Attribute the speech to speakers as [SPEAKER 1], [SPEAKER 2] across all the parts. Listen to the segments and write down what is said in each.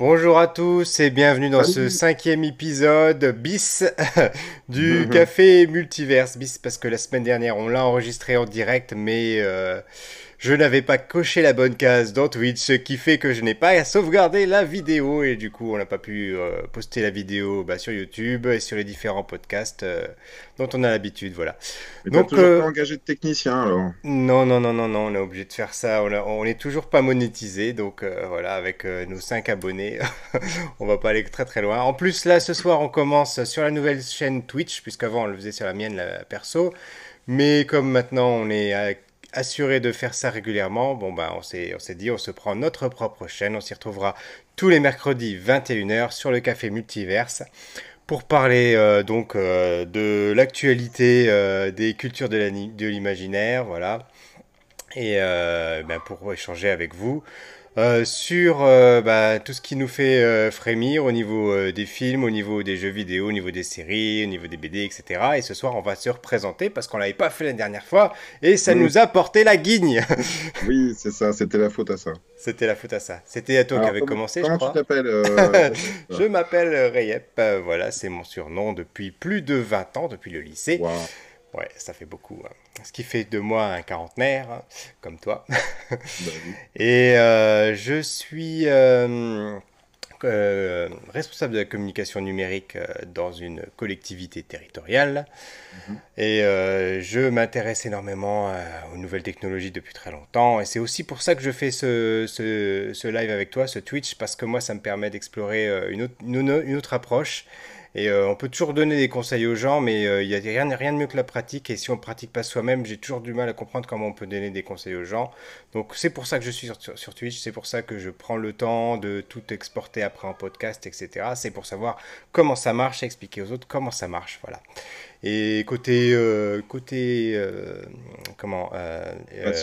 [SPEAKER 1] Bonjour à tous et bienvenue dans ce cinquième épisode bis du Café Multiverse. Bis parce que la semaine dernière on l'a enregistré en direct mais euh, je n'avais pas coché la bonne case dans Twitch, ce qui fait que je n'ai pas sauvegardé la vidéo et du coup on n'a pas pu euh, poster la vidéo bah, sur YouTube et sur les différents podcasts euh, dont on a l'habitude, voilà.
[SPEAKER 2] Mais Donc toujours euh, pas engagé de technicien alors
[SPEAKER 1] Non, non, non, non, non, on est obligé de faire ça. On, n'est toujours pas monétisé, donc voilà, avec nos 5 abonnés, on va pas aller très très loin. En plus là, ce soir, on commence sur la nouvelle chaîne Twitch, puisqu'avant on le faisait sur la mienne, la perso. Mais comme maintenant on est assuré de faire ça régulièrement, bon bah on s'est, dit on se prend notre propre chaîne, on s'y retrouvera tous les mercredis 21h sur le café Multiverse pour parler euh, donc euh, de l'actualité euh, des cultures de, de l'imaginaire, voilà, et ben, pour échanger avec vous. Euh, sur euh, bah, tout ce qui nous fait euh, frémir au niveau des films, au niveau des jeux vidéo, au niveau des séries, au niveau des BD, etc. Et ce soir, on va se représenter parce qu'on l'avait pas fait la dernière fois et ça nous a porté la guigne.
[SPEAKER 2] oui, c'est ça, c'était la faute à ça.
[SPEAKER 1] C'était la faute à ça. C'était à toi qui avait commencé,
[SPEAKER 2] je
[SPEAKER 1] crois.
[SPEAKER 2] tu t'appelles
[SPEAKER 1] Je m'appelle Rayep, voilà, c'est mon surnom depuis plus de 20 ans, depuis le lycée. Ouais, ça fait beaucoup. Hein. Ce qui fait de moi un quarantenaire, hein, comme toi. Bah Et euh, je suis euh, euh, responsable de la communication numérique dans une collectivité territoriale. Mhm. Et je m'intéresse énormément aux nouvelles technologies depuis très longtemps. Et c'est aussi pour ça que je fais ce, ce, live avec toi, ce Twitch, parce que moi, ça me permet d'explorer une autre, une autre approche et euh, on peut toujours donner des conseils aux gens, mais euh, il n'y a rien, de mieux que la pratique. Et si on ne pratique pas soi-même, j'ai toujours du mal à comprendre comment on peut donner des conseils aux gens. Donc c'est pour ça que je suis sur, sur Twitch, c'est pour ça que je prends le temps de tout exporter après en podcast, etc. C'est pour savoir comment ça marche, expliquer aux autres comment ça marche. Voilà. Et côté, euh, côté comment,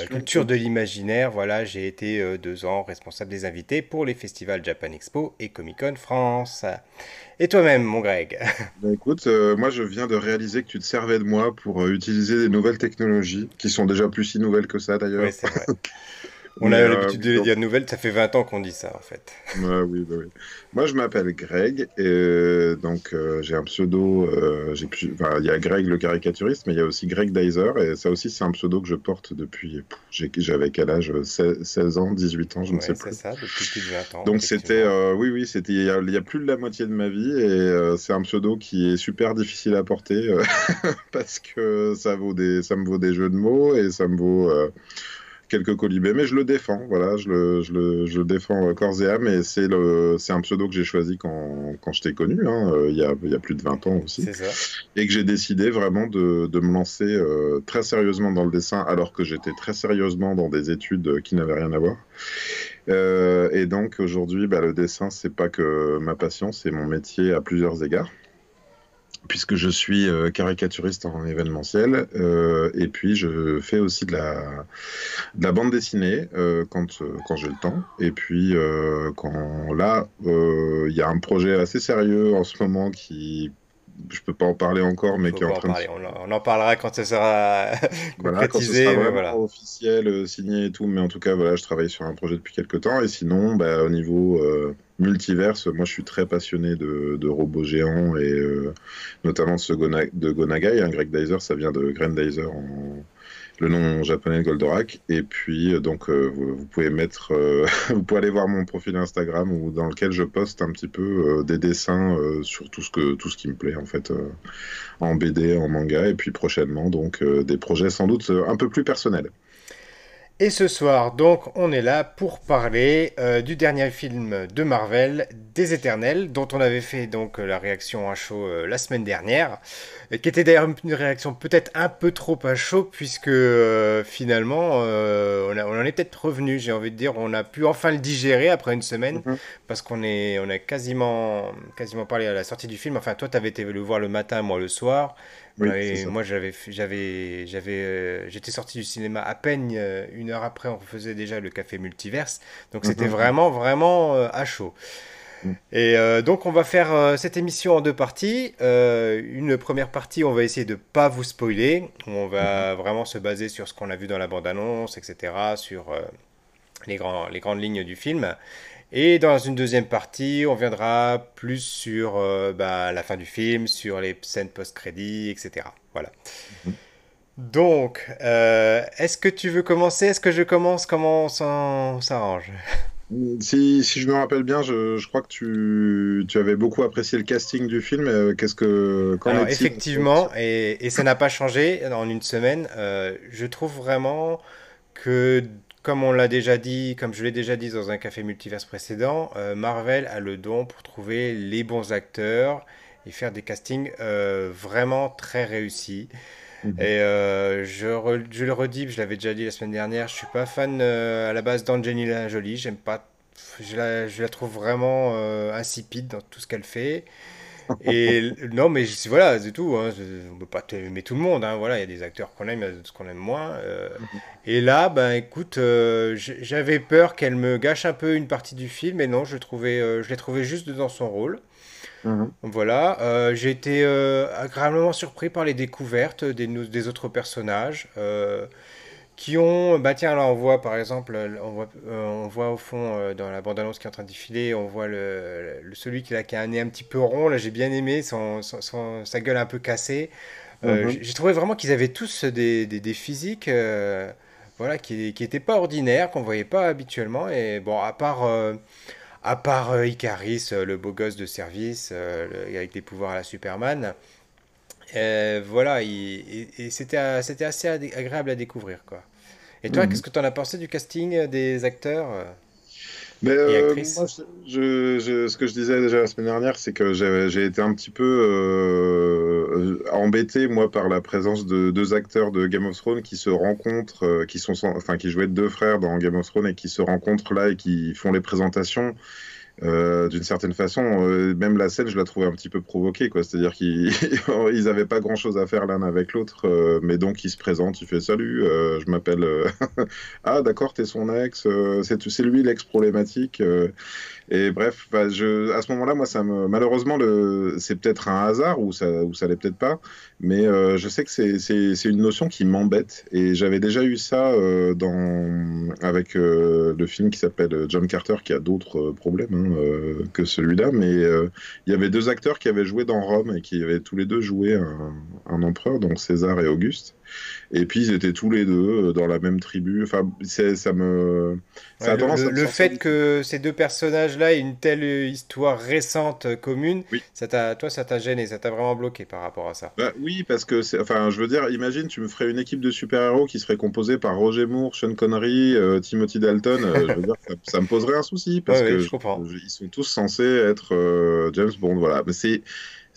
[SPEAKER 1] culture de l'imaginaire, voilà, j'ai été deux ans responsable des invités pour les festivals Japan Expo et Comic Con France. Et toi-même, mon Greg?
[SPEAKER 2] Bah, Écoute, euh, moi je viens de réaliser que tu te servais de moi pour euh, utiliser des nouvelles technologies, qui sont déjà plus si nouvelles que ça d'ailleurs.
[SPEAKER 1] Oui, c'est vrai. On a l'habitude de dire nouvelles, ça fait 20 ans qu'on dit ça en fait.
[SPEAKER 2] Ouais, oui, bah oui. Moi je m'appelle Greg et euh, donc euh, j'ai un pseudo, euh, il y a Greg le caricaturiste, mais il y a aussi Greg Dyser et ça aussi c'est un pseudo que je porte depuis, j'avais quel âge 16, ans, 18 ans, je ne sais plus.
[SPEAKER 1] c'est ça, depuis plus de 20 ans.
[SPEAKER 2] Donc c'était, oui, oui, c'était il y, a, plus de la moitié de ma vie et c'est un pseudo qui est super difficile à porter parce que ça, vaut des, ça me vaut des jeux de mots et ça me vaut quelques colibés, mais je le défends, voilà, je le, je le, je le défends corps et âme, et c'est un pseudo que j'ai choisi quand, quand je t'ai connu, hein, euh, il, y a, il y a plus de 20 ans aussi,
[SPEAKER 1] ça.
[SPEAKER 2] et que j'ai décidé vraiment de, de me lancer euh, très sérieusement dans le dessin, alors que j'étais très sérieusement dans des études qui n'avaient rien à voir. Euh, et donc aujourd'hui, bah, le dessin, c'est pas que ma passion, c'est mon métier à plusieurs égards puisque je suis euh, caricaturiste en événementiel euh, et puis je fais aussi de la, de la bande dessinée euh, quand, quand j'ai le temps. Et puis quand là il y a un projet assez sérieux en ce moment qui je peux pas en parler encore, mais qui est en train
[SPEAKER 1] de... on, en parlera quand ça sera
[SPEAKER 2] voilà, quand ce sera voilà. officiel, signé et tout. Mais en tout cas, voilà, je travaille sur un projet depuis quelques temps. Et sinon, bah, au niveau multiverse. Moi, je suis très passionné de, robots géants et euh, notamment de, ce de Gonagai. Hein, Greg Dyser, ça vient de Grandizer, en, le nom japonais Goldorak. Et puis, euh, donc, euh, vous, pouvez mettre, vous pouvez aller voir mon profil Instagram où, dans lequel je poste un petit peu des dessins sur tout ce que tout ce qui me plaît en fait en BD, en manga, et puis prochainement donc des projets sans doute un peu plus personnels.
[SPEAKER 1] Et ce soir, donc, on est là pour parler euh, du dernier film de Marvel, Des Éternels, dont on avait fait donc la réaction à chaud euh, la semaine dernière, qui était d'ailleurs une réaction peut-être un peu trop à chaud, puisque euh, finalement, on, en est peut-être revenu, j'ai envie de dire, on a pu enfin le digérer après une semaine, mhm. parce qu'on est, on a quasiment, quasiment parlé à la sortie du film. Enfin, toi, tu avais été le voir le matin, moi le soir moi, j'avais, j'avais, j'avais, euh, j'étais sorti du cinéma à peine euh, une heure après, on faisait déjà le café multiverse. Donc c'était mhm. vraiment, vraiment euh, à chaud. Mm. Et donc on va faire cette émission en deux parties. une première partie, on va essayer de pas vous spoiler. On va mhm. vraiment se baser sur ce qu'on a vu dans la bande-annonce, etc., sur les, grands, les grandes lignes du film. Et dans une deuxième partie, on viendra plus sur bah, la fin du film, sur les scènes post-crédit, etc. Voilà. Mhm. Donc, est-ce que tu veux commencer? Est-ce que je commence? Comment on s'arrange?
[SPEAKER 2] Si, si, je me rappelle bien, je, je crois que tu, tu, avais beaucoup apprécié le casting du film. Euh, qu'est-ce que.
[SPEAKER 1] Alors, effectivement, et, et ça n'a pas changé en une semaine. Euh, je trouve vraiment que, comme on l'a déjà dit, comme je l'ai déjà dit dans un café multiverse précédent, euh, Marvel a le don pour trouver les bons acteurs et faire des castings vraiment très réussis. Mhm. Et euh, je, je, le redis, je l'avais déjà dit la semaine dernière, je suis pas fan euh, à la base d'Angelina Jolie. J'aime pas, je la, je la, trouve vraiment euh, insipide dans tout ce qu'elle fait. Et non, mais voilà, c'est tout. Hein, on peut pas aimer tout le monde. Hein, voilà, il y a des acteurs qu'on aime, d'autres qu'on aime moins. Mhm. Et là, ben écoute, j'avais peur qu'elle me gâche un peu une partie du film, mais non, je trouvais, je l'ai trouvé juste dans son rôle. Mhm. Voilà, euh, j'ai été euh, agréablement surpris par les découvertes des, des autres personnages euh, qui ont. Bah tiens, là on voit par exemple, on voit, on voit au fond dans la bande-annonce qui est en train de défiler, on voit le, celui qui a, qui a, un nez un petit peu rond. Là j'ai bien aimé son, son, sa gueule un peu cassée. Mhm. J'ai trouvé vraiment qu'ils avaient tous des, des, des physiques voilà, qui n'étaient pas ordinaires, qu'on voyait pas habituellement. Et bon, à part à part euh, Icaris, euh, le beau gosse de service, euh, avec des pouvoirs à la Superman. Voilà, et, c'était assez agréable à découvrir. Quoi. Et toi, mhm. qu'est-ce que tu en as pensé du casting des acteurs
[SPEAKER 2] mais euh, moi, je, je, ce que je disais déjà la semaine dernière, c'est que j'ai été un petit peu euh, embêté moi par la présence de deux acteurs de Game of Thrones qui se rencontrent, euh, qui sont, enfin, qui jouaient deux frères dans Game of Thrones et qui se rencontrent là et qui font les présentations. Euh, d'une certaine façon, euh, même la scène, je la trouvais un petit peu provoquée, quoi. C'est-à-dire qu'ils n'avaient pas grand-chose à faire l'un avec l'autre, euh, mais donc ils se présentent, il fait salut, je m'appelle. ah d'accord, t'es son ex, c'est lui l'ex problématique. Et bref, je, à ce moment-là, moi, malheureusement, c'est peut-être un hasard ou ça, ou l'est peut-être pas, mais euh, je sais que c'est, une notion qui m'embête. Et j'avais déjà eu ça euh, avec euh, le film qui s'appelle John Carter, qui a d'autres problèmes hein, que celui-là, mais il y avait deux acteurs qui avaient joué dans Rome et qui avaient tous les deux joué un empereur, donc César et Auguste. Et puis ils étaient tous les deux euh, dans la même tribu. Enfin, ça me.
[SPEAKER 1] Ça le, fait que ces deux personnages-là aient une telle histoire récente euh, commune, ça t'a, toi, ça t'a gêné, ça t'a vraiment bloqué par rapport à ça.
[SPEAKER 2] Bah, oui, parce que. Enfin, je veux dire, imagine, tu me ferais une équipe de super-héros qui serait composée par Roger Moore, Sean Connery, euh, Timothy Dalton. je veux dire, ça, me poserait un souci parce que ils sont tous censés être James Bond. Voilà, mais c'est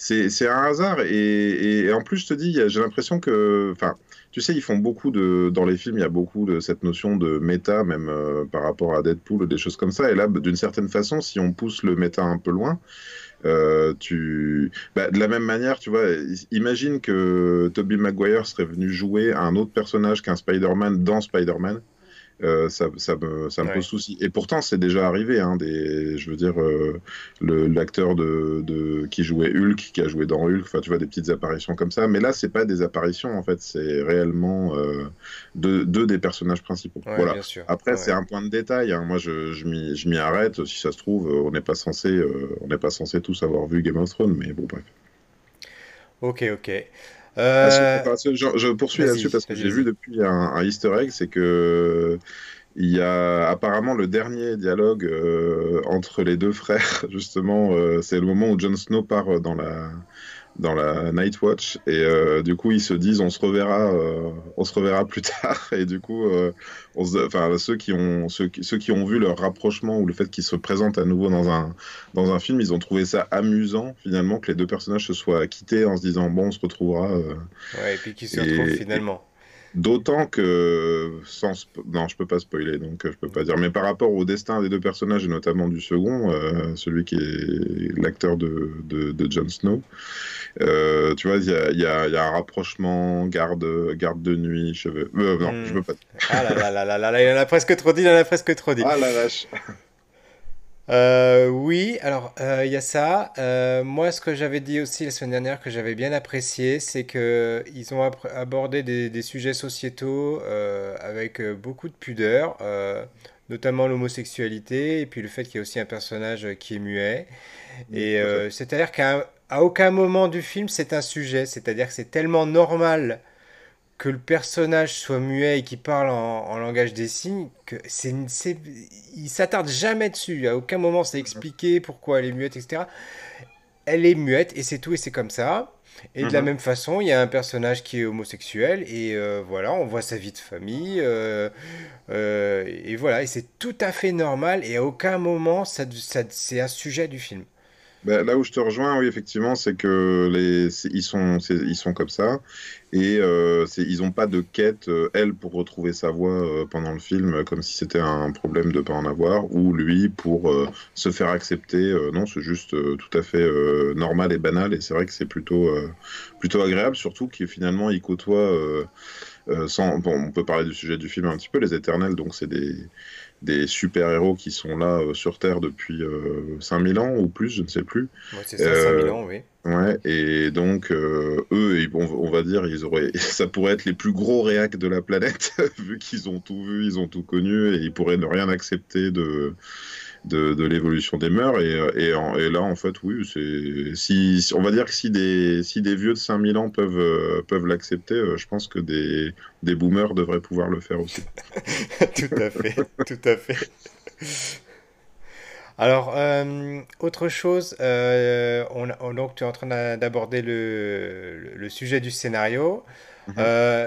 [SPEAKER 2] c'est un hasard. Et, en plus, je te dis, j'ai l'impression que. Enfin, tu sais, ils font beaucoup de. Dans les films, il y a beaucoup de cette notion de méta, même euh, par rapport à Deadpool, des choses comme ça. Et là, d'une certaine façon, si on pousse le méta un peu loin, euh, tu... Bah, de la même manière, tu vois, imagine que Tobey Maguire serait venu jouer un autre personnage qu'un Spider-Man dans Spider-Man. Euh, ça, ça, me, ça me pose souci. Et pourtant, c'est déjà arrivé. Hein, des, je veux dire, euh, l'acteur de, de, qui jouait Hulk, qui a joué dans Hulk, enfin, tu vois, des petites apparitions comme ça. Mais là, c'est pas des apparitions, en fait, c'est réellement euh, deux, deux, des personnages principaux. voilà. Après, c'est un point de détail. Hein. Moi, je, je m'y arrête. Si ça se trouve, on n'est pas censé, on n'est pas censé tous avoir vu Game of Thrones, mais bon, bref.
[SPEAKER 1] Ok, ok.
[SPEAKER 2] Euh, je, poursuis là-dessus parce que j'ai vu depuis un, easter egg, c'est que il y a apparemment le dernier dialogue euh, entre les deux frères, justement, euh, c'est le moment où Jon Snow part dans la dans la Night Watch. Et euh, du coup ils se disent on se reverra euh, on se reverra plus tard. Et du coup euh, on enfin ceux qui ont ceux, ceux, qui ont vu leur rapprochement ou le fait qu'ils se présentent à nouveau dans un dans un film ils ont trouvé ça amusant finalement que les deux personnages se soient quittés en se disant bon on se retrouvera
[SPEAKER 1] ouais et puis qu'ils se retrouvent finalement
[SPEAKER 2] D'autant que, sans non, je peux pas spoiler, donc je peux pas dire. Mais par rapport au destin des deux personnages, et notamment du second, celui qui est l'acteur de, de, de Jon Snow, euh, tu vois, il y a, y, a, y a, un rapprochement, garde, garde de nuit, cheveux. Euh, non, hmm. je veux pas.
[SPEAKER 1] Ah là là là là là, il en a presque trop dit, il en a presque trop dit.
[SPEAKER 2] Ah la vache.
[SPEAKER 1] Euh, oui, alors euh, il y a ça. Euh, moi, ce que j'avais dit aussi la semaine dernière que j'avais bien apprécié, c'est que ils ont abordé des, sujets sociétaux avec beaucoup de pudeur, notamment l'homosexualité et puis le fait qu'il y a aussi un personnage qui est muet. Et c'est-à-dire qu'à aucun moment du film c'est un sujet, c'est-à-dire que c'est tellement normal que le personnage soit muet et qu'il parle en, langage des signes, que c'est, il s'attarde jamais dessus. À aucun moment c'est expliqué pourquoi elle est muette, etc. Elle est muette et c'est tout et c'est comme ça. Et de la mhm. même façon, il y a un personnage qui est homosexuel et euh, voilà, on voit sa vie de famille euh, euh, et voilà, et c'est tout à fait normal et à aucun moment ça c'est un sujet du film.
[SPEAKER 2] Bah, là où je te rejoins, oui, effectivement, c'est que les, ils, sont, ils sont comme ça. Et euh, ils n'ont pas de quête, euh, elle, pour retrouver sa voix euh, pendant le film, comme si c'était un problème de ne pas en avoir, ou lui, pour euh, se faire accepter. non, c'est juste tout à fait normal et banal. Et c'est vrai que c'est plutôt, plutôt agréable, surtout qu'il finalement, il côtoie. sans, bon, on peut parler du sujet du film un petit peu, les éternels, donc c'est des, des super-héros qui sont là euh, sur Terre depuis 5000 euh, ans ou plus, je ne sais plus.
[SPEAKER 1] Ouais, c'est ça, 5000 euh, ans, oui.
[SPEAKER 2] Ouais, et donc eux, on, va dire, ils auraient, ça pourrait être les plus gros réacs de la planète, vu qu'ils ont tout vu, ils ont tout connu, et ils pourraient ne rien accepter de, de, l'évolution des mœurs. Et, et, là, en fait, oui, c'est si, on va dire que si des, si des vieux de 5000 ans peuvent, euh, peuvent l'accepter, euh, je pense que des, des boomers devraient pouvoir le faire aussi.
[SPEAKER 1] tout à fait, tout à fait. Alors, euh, autre chose, on, donc tu es en train d'aborder le, le, sujet du scénario. Mhm.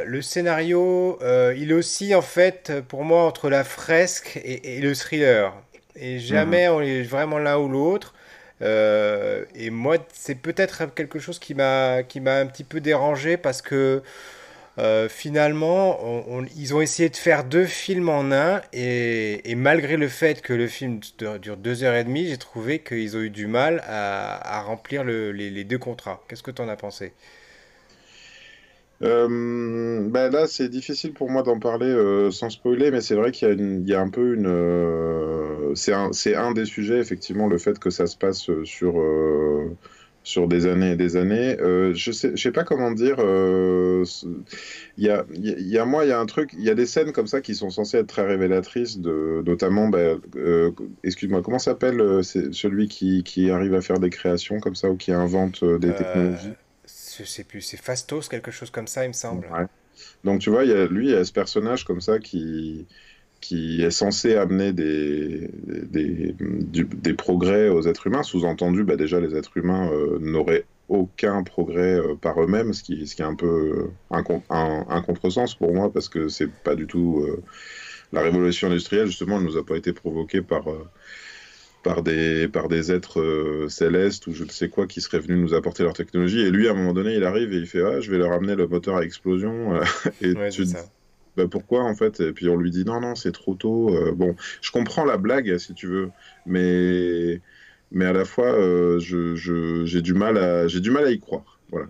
[SPEAKER 1] le scénario, il est aussi en fait pour moi entre la fresque et, et le thriller. Et jamais mhm. on est vraiment l'un ou l'autre. Euh, et moi, c'est peut-être quelque chose qui m'a qui m'a un petit peu dérangé parce que euh, finalement, ils ont essayé de faire deux films en un et, et malgré le fait que le film dure deux heures et demie, j'ai trouvé qu'ils ont eu du mal à, à remplir le, les, les, deux contrats. Qu'est-ce que tu en as pensé?
[SPEAKER 2] Euh, ben là, c'est difficile pour moi d'en parler euh, sans spoiler, mais c'est vrai qu'il y, a y un peu une. Euh, c'est un, un, des sujets, effectivement, le fait que ça se passe sur, sur des années et des années. je sais, je sais pas comment dire. Il y, a, il y a, moi, il y a un truc. Il y a des scènes comme ça qui sont censées être très révélatrices, de, notamment. Ben, excuse-moi, comment s'appelle celui qui, qui arrive à faire des créations comme ça ou qui invente des technologies?
[SPEAKER 1] Plus, c'est Fastos, quelque chose comme ça, il me semble.
[SPEAKER 2] Donc tu vois, lui, il y a ce personnage comme ça qui, qui est censé amener des, des, progrès aux êtres humains. Sous-entendu, bah déjà, les êtres humains euh, n'auraient aucun progrès euh, par eux-mêmes, ce qui, est un peu un, un, contresens pour moi, parce que c'est pas du tout... Euh, la révolution industrielle, justement, elle nous a pas été provoquée par par des, par des êtres euh, célestes ou je ne sais quoi qui seraient venus nous apporter leur technologie. Et lui, à un moment donné, il arrive et il fait ah, Je vais leur amener le moteur à explosion. et tu dis bah, Pourquoi en fait? Et puis on lui dit Non, non, c'est trop tôt. Euh, bon, je comprends la blague si tu veux, mais, mais à la fois, euh, j'ai je, du, mal à, du mal à y croire. Voilà.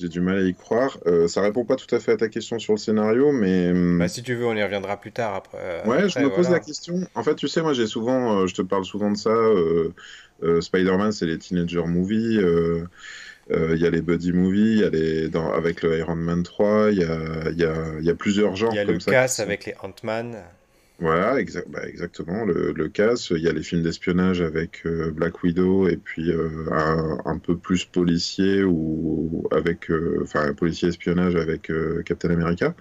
[SPEAKER 2] J'ai du mal à y croire. Euh, ça répond pas tout à fait à ta question sur le scénario, mais.
[SPEAKER 1] Hum, bah, si tu veux, on y reviendra plus tard après.
[SPEAKER 2] Euh, ouais, je me pose la question. En fait, tu sais, moi, j'ai souvent, euh, je te parle souvent de ça. Spider-Man, c'est les teenager movies. Il y a les buddy movies, il y a les dans, avec le Iron Man 3, il y a, y, a, y a plusieurs genres. Il y a
[SPEAKER 1] le casse avec les Ant-Man.
[SPEAKER 2] Voilà, bah, exactement, le, le casse. Il y a les films d'espionnage avec euh, Black Widow et puis euh, un, peu plus policier ou avec, euh, enfin, un policier espionnage avec Captain America.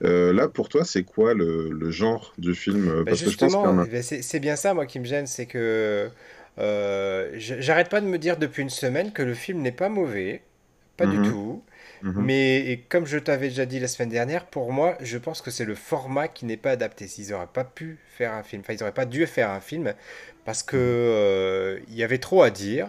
[SPEAKER 2] là, pour toi, c'est quoi le, genre du film?
[SPEAKER 1] Bah, justement, que c'est bien ça, moi, qui me gêne, c'est que j'arrête pas de me dire depuis une semaine que le film n'est pas mauvais, pas du mhm. Mhm. Mais comme je t'avais déjà dit la semaine dernière, pour moi, je pense que c'est le format qui n'est pas adapté. S'ils n'auraient pas pu faire un film, enfin, ils n'auraient pas dû faire un film parce que euh, il y avait trop à dire.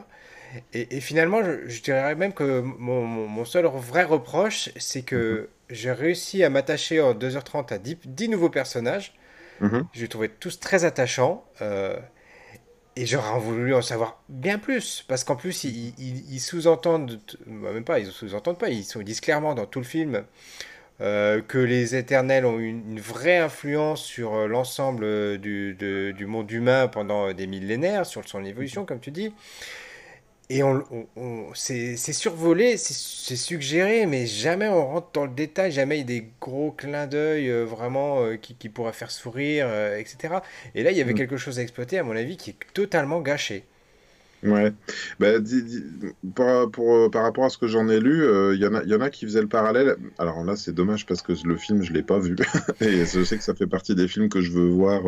[SPEAKER 1] Et, finalement, je, dirais même que mon, seul vrai reproche, c'est que mhm. j'ai réussi à m'attacher en 2h30 à 10, 10 nouveaux personnages. Mhm. Je les trouvais tous très attachants. Euh, et j'aurais voulu en savoir bien plus, parce qu'en plus, ils, sous-entendent, bah, même pas, ils sous-entendent pas, ils, sont, disent clairement dans tout le film que les éternels ont une, une vraie influence sur l'ensemble du, du, monde humain pendant des millénaires, sur son évolution, comme tu dis. Et on, c'est survolé, c'est suggéré, mais jamais on rentre dans le détail, jamais il y a des gros clins d'œil euh, vraiment euh, qui, qui pourraient faire sourire, euh, etc. Et là, il y avait mm. quelque chose à exploiter, à mon avis, qui est totalement gâché.
[SPEAKER 2] Ouais. Bah, par, pour, par rapport à ce que j'en ai lu, il y, en a, y en a qui faisaient le parallèle. Alors là, c'est dommage parce que le film, je l'ai pas vu. Et je sais que ça fait partie des films que je veux voir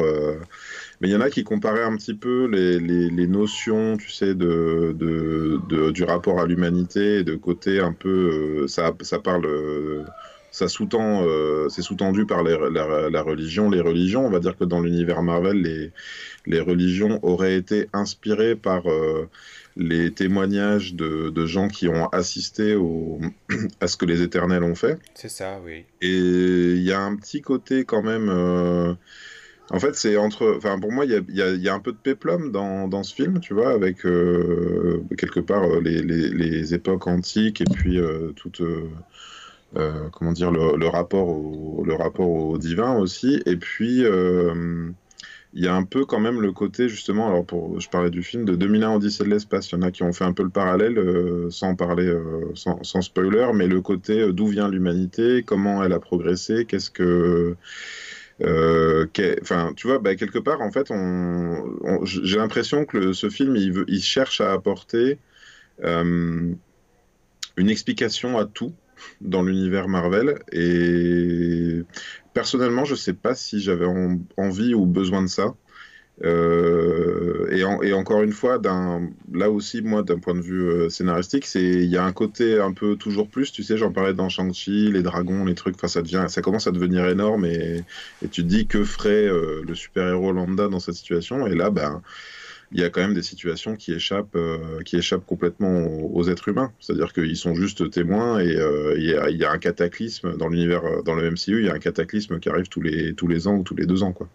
[SPEAKER 2] mais il y en a qui comparaient un petit peu les, les, notions, tu sais, de, de, du rapport à l'humanité, de côté un peu, euh, ça, ça parle, euh, ça sous-tend, euh, c'est sous-tendu par la, la, religion, les religions. On va dire que dans l'univers Marvel, les, les religions auraient été inspirées par les témoignages de, de, gens qui ont assisté au, à ce que les éternels ont fait.
[SPEAKER 1] C'est ça, oui.
[SPEAKER 2] Et il y a un petit côté quand même en fait, c'est entre. Enfin, pour moi, il y a, y a, un peu de péplum dans, dans, ce film, tu vois, avec euh, quelque part euh, les, les, époques antiques et puis euh, comment dire, le, rapport au, le rapport au divin aussi. Et puis, il y a un peu quand même le côté, justement, alors pour, je parlais du film de 2001 Odyssée de l'espace, il y en a qui ont fait un peu le parallèle, sans parler, sans, spoiler, mais le côté d'où vient l'humanité, comment elle a progressé, qu'est-ce que euh, enfin, tu vois, bah, quelque part, en fait, j'ai l'impression que ce film, il, veut, il, cherche à apporter euh, une explication à tout dans l'univers Marvel. Et personnellement, je sais pas si j'avais envie ou besoin de ça. Euh, et, encore une fois, là aussi, moi, d'un point de vue euh, scénaristique, c'est il y a un côté un peu toujours plus. Tu sais, j'en parlais dans Shang-Chi, les dragons, les trucs. Enfin, ça devient, ça commence à devenir énorme et, et tu te dis que ferait euh, le super-héros lambda dans cette situation. Et là, ben, il y a quand même des situations qui échappent, qui échappent complètement aux, êtres humains. C'est-à-dire qu'ils sont juste témoins et il y, a, y, a un cataclysme dans l'univers, dans le MCU, il y a un cataclysme qui arrive tous les tous les ans ou tous les deux ans, quoi.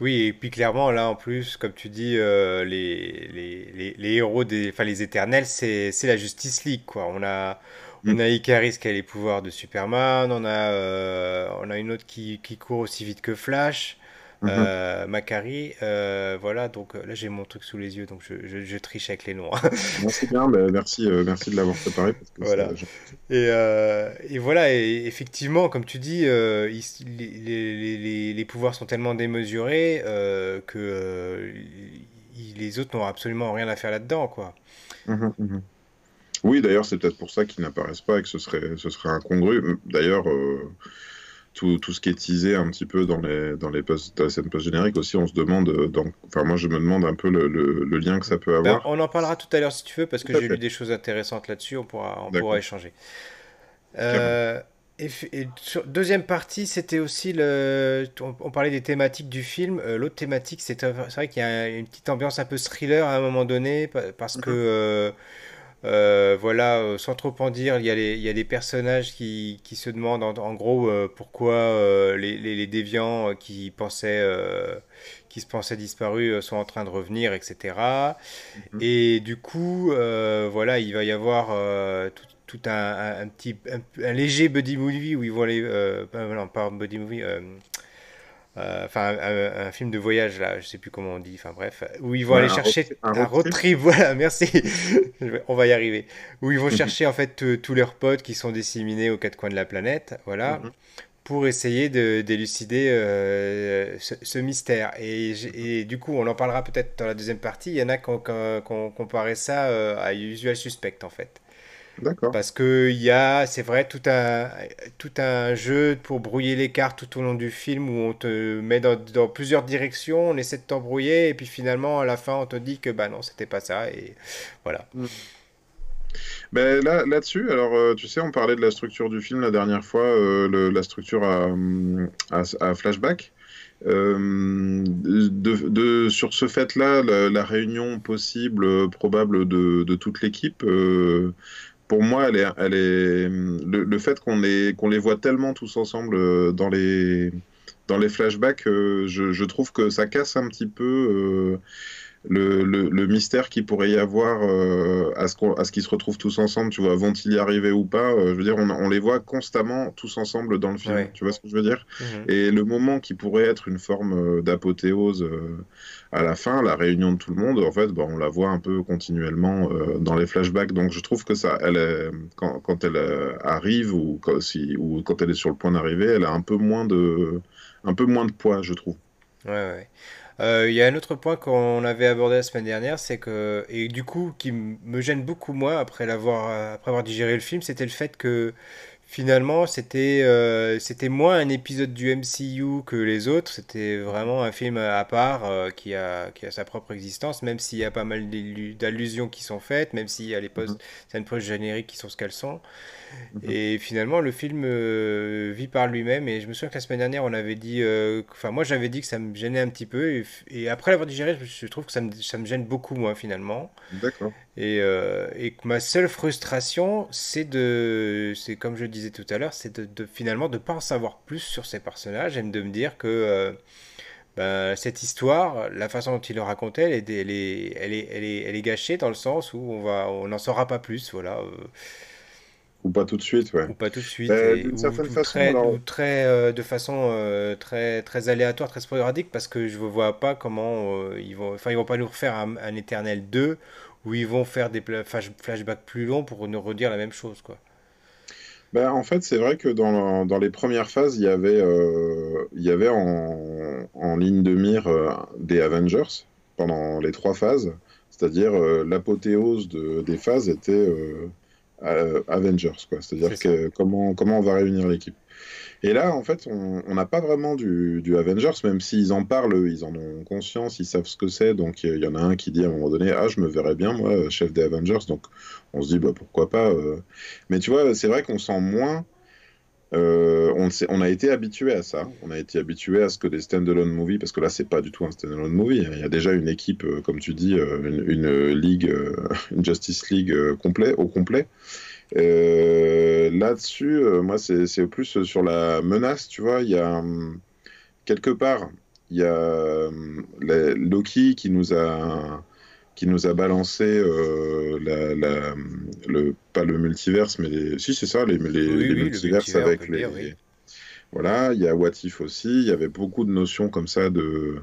[SPEAKER 1] Oui, et puis clairement, là en plus, comme tu dis, euh, les, les, les, héros, des, enfin les éternels, c'est la Justice League, quoi. On a, on mm. a Icaris qui a les pouvoirs de Superman, on a, euh, on a une autre qui, qui, court aussi vite que Flash. Mhm. Euh, Macari, euh, voilà, donc euh, là j'ai mon truc sous les yeux, donc je, je, triche avec les noms.
[SPEAKER 2] c'est bien, bah, merci, merci de l'avoir préparé.
[SPEAKER 1] voilà. Et, et, voilà, et effectivement, comme tu dis, les, les, les, pouvoirs sont tellement démesurés que les autres n'ont absolument rien à faire là-dedans, quoi.
[SPEAKER 2] Mhm, mhm. Oui, d'ailleurs, c'est peut-être pour ça qu'ils n'apparaissent pas et que ce serait, ce serait incongru. D'ailleurs, tout, tout, ce qui est teasé un petit peu dans les, dans les, post, dans les scènes post-génériques aussi, on se demande, euh, enfin moi je me demande un peu le, le, lien que ça peut avoir.
[SPEAKER 1] Ben, on en parlera tout à l'heure si tu veux, parce que j'ai lu des choses intéressantes là-dessus, on pourra, on pourra échanger. Euh, et, deuxième partie, c'était aussi le. On, parlait des thématiques du film. Euh, l'autre thématique, c'est vrai qu'il y a une petite ambiance un peu thriller à un moment donné, parce que. Euh, voilà, euh, sans trop en dire, il y a, les, il y a des personnages qui, qui se demandent en, gros euh, pourquoi les, les, déviants qui pensaient qui se pensaient disparus sont en train de revenir, etc. Mhm. Et du coup, voilà, il va y avoir tout, tout un, un, petit un, léger buddy movie où ils vont aller, non pas buddy movie euh, enfin un, film de voyage là, je sais plus comment on dit, enfin bref, où ils vont aller chercher un, road, trip, voilà, merci, on va y arriver, où ils vont mhm. chercher en fait tous leurs potes qui sont disséminés aux quatre coins de la planète, voilà, mhm. pour essayer de d'élucider euh, ce, mystère. Et, et, du coup, on en parlera peut-être dans la deuxième partie. Il y en a qui ont, comparé ça euh, à Usual Suspect en fait.
[SPEAKER 2] D'accord.
[SPEAKER 1] Parce qu'il y a, c'est vrai, tout un, tout un jeu pour brouiller les cartes tout au long du film où on te met dans, dans plusieurs directions, on essaie de t'embrouiller et puis finalement à la fin on te dit que bah non, c'était pas ça et voilà. Mm.
[SPEAKER 2] Ben là, là-dessus, alors euh, tu sais, on parlait de la structure du film la dernière fois, euh, la structure à, à, flashback. Euh, de, de, sur ce fait-là, la, réunion possible, probable de, de toute l'équipe, pour moi, elle est, elle est le, fait qu'on les, qu'on les voit tellement tous ensemble euh, dans les, dans les flashbacks, euh, je, je, trouve que ça casse un petit peu le, le, mystère qu'il pourrait y avoir euh, à ce, à ce qu'ils se retrouvent tous ensemble, tu vois, vont-ils y arriver ou pas euh, Je veux dire, on, on, les voit constamment tous ensemble dans le film, tu vois ce que je veux dire? Mhm. Et le moment qui pourrait être une forme euh, d'apothéose à la fin, la réunion de tout le monde, en fait, bah, on la voit un peu continuellement dans les flashbacks. Donc je trouve que ça, elle quand, elle arrive ou quand, si, ou quand elle est sur le point d'arriver, elle a un peu moins de, un peu moins de poids, je trouve.
[SPEAKER 1] Ouais, ouais. Euh, il y a un autre point qu'on avait abordé la semaine dernière, c'est que, et du coup, qui me gêne beaucoup moins après l'avoir, après avoir digéré le film, c'était le fait que finalement, c'était euh, c'était moins un épisode du MCU que les autres. C'était vraiment un film à part euh, qui, a, qui a sa propre existence, même s'il y a pas mal d'allusions qui sont faites, même s'il y a les post mm scènes post-génériques qui sont ce qu'elles sont. Mhm. Et finalement, le film euh, vit par lui-même. Et je me souviens que la semaine dernière, on avait dit. Enfin, moi, j'avais dit que ça me gênait un petit peu. Et, après l'avoir digéré, je, trouve que ça me, ça me, gêne beaucoup moins, finalement.
[SPEAKER 2] D'accord.
[SPEAKER 1] Et, euh, et, ma seule frustration, c'est de. C'est comme je disais tout à l'heure, c'est de, finalement de ne pas en savoir plus sur ces personnages et de me dire que. Ben, cette histoire, la façon dont il le racontait, elle est, elle est, elle est, elle est, elle est gâchée dans le sens où on va, on n'en saura pas plus, voilà.
[SPEAKER 2] Ou pas tout de suite, ouais.
[SPEAKER 1] Ou pas tout de suite. Ben, d'une certaine façon, très, très euh, de façon euh, très, très aléatoire, très sporadique, parce que je ne vois pas comment euh, ils vont. Enfin, ils vont pas nous refaire un, éternel 2 où ils vont faire des flashbacks plus longs pour nous redire la même chose, quoi.
[SPEAKER 2] Ben, en fait, c'est vrai que dans, dans, les premières phases, il y avait, il y avait en, en ligne de mire des Avengers pendant les trois phases. C'est-à-dire l'apothéose de, des phases était euh, Avengers, quoi. C'est-à-dire que comment, comment on va réunir l'équipe. Et là, en fait, on n'a pas vraiment du, Avengers, même s'ils en parlent, ils en ont conscience, ils savent ce que c'est. Donc, il y en a un qui dit à un moment donné Ah, je me verrais bien, moi, chef des Avengers. Donc, on se dit bah, Pourquoi pas euh. Mais tu vois, c'est vrai qu'on sent moins euh, on, a été habitué à ça. On a été habitué à ce que des standalone movies, parce que là, c'est pas du tout un standalone movie. Il y a déjà une équipe, euh, comme tu dis, une, ligue, une Justice League au complet. Là-dessus, moi, c'est plus sur la menace, tu vois. Il y a hum, quelque part, il y a hum, Loki qui nous a qui nous a balancé euh, la, le, pas le multiverse, mais les, si c'est ça, les, les, multiverses avec les. Voilà, il y a What If aussi, il y avait beaucoup de notions comme ça de,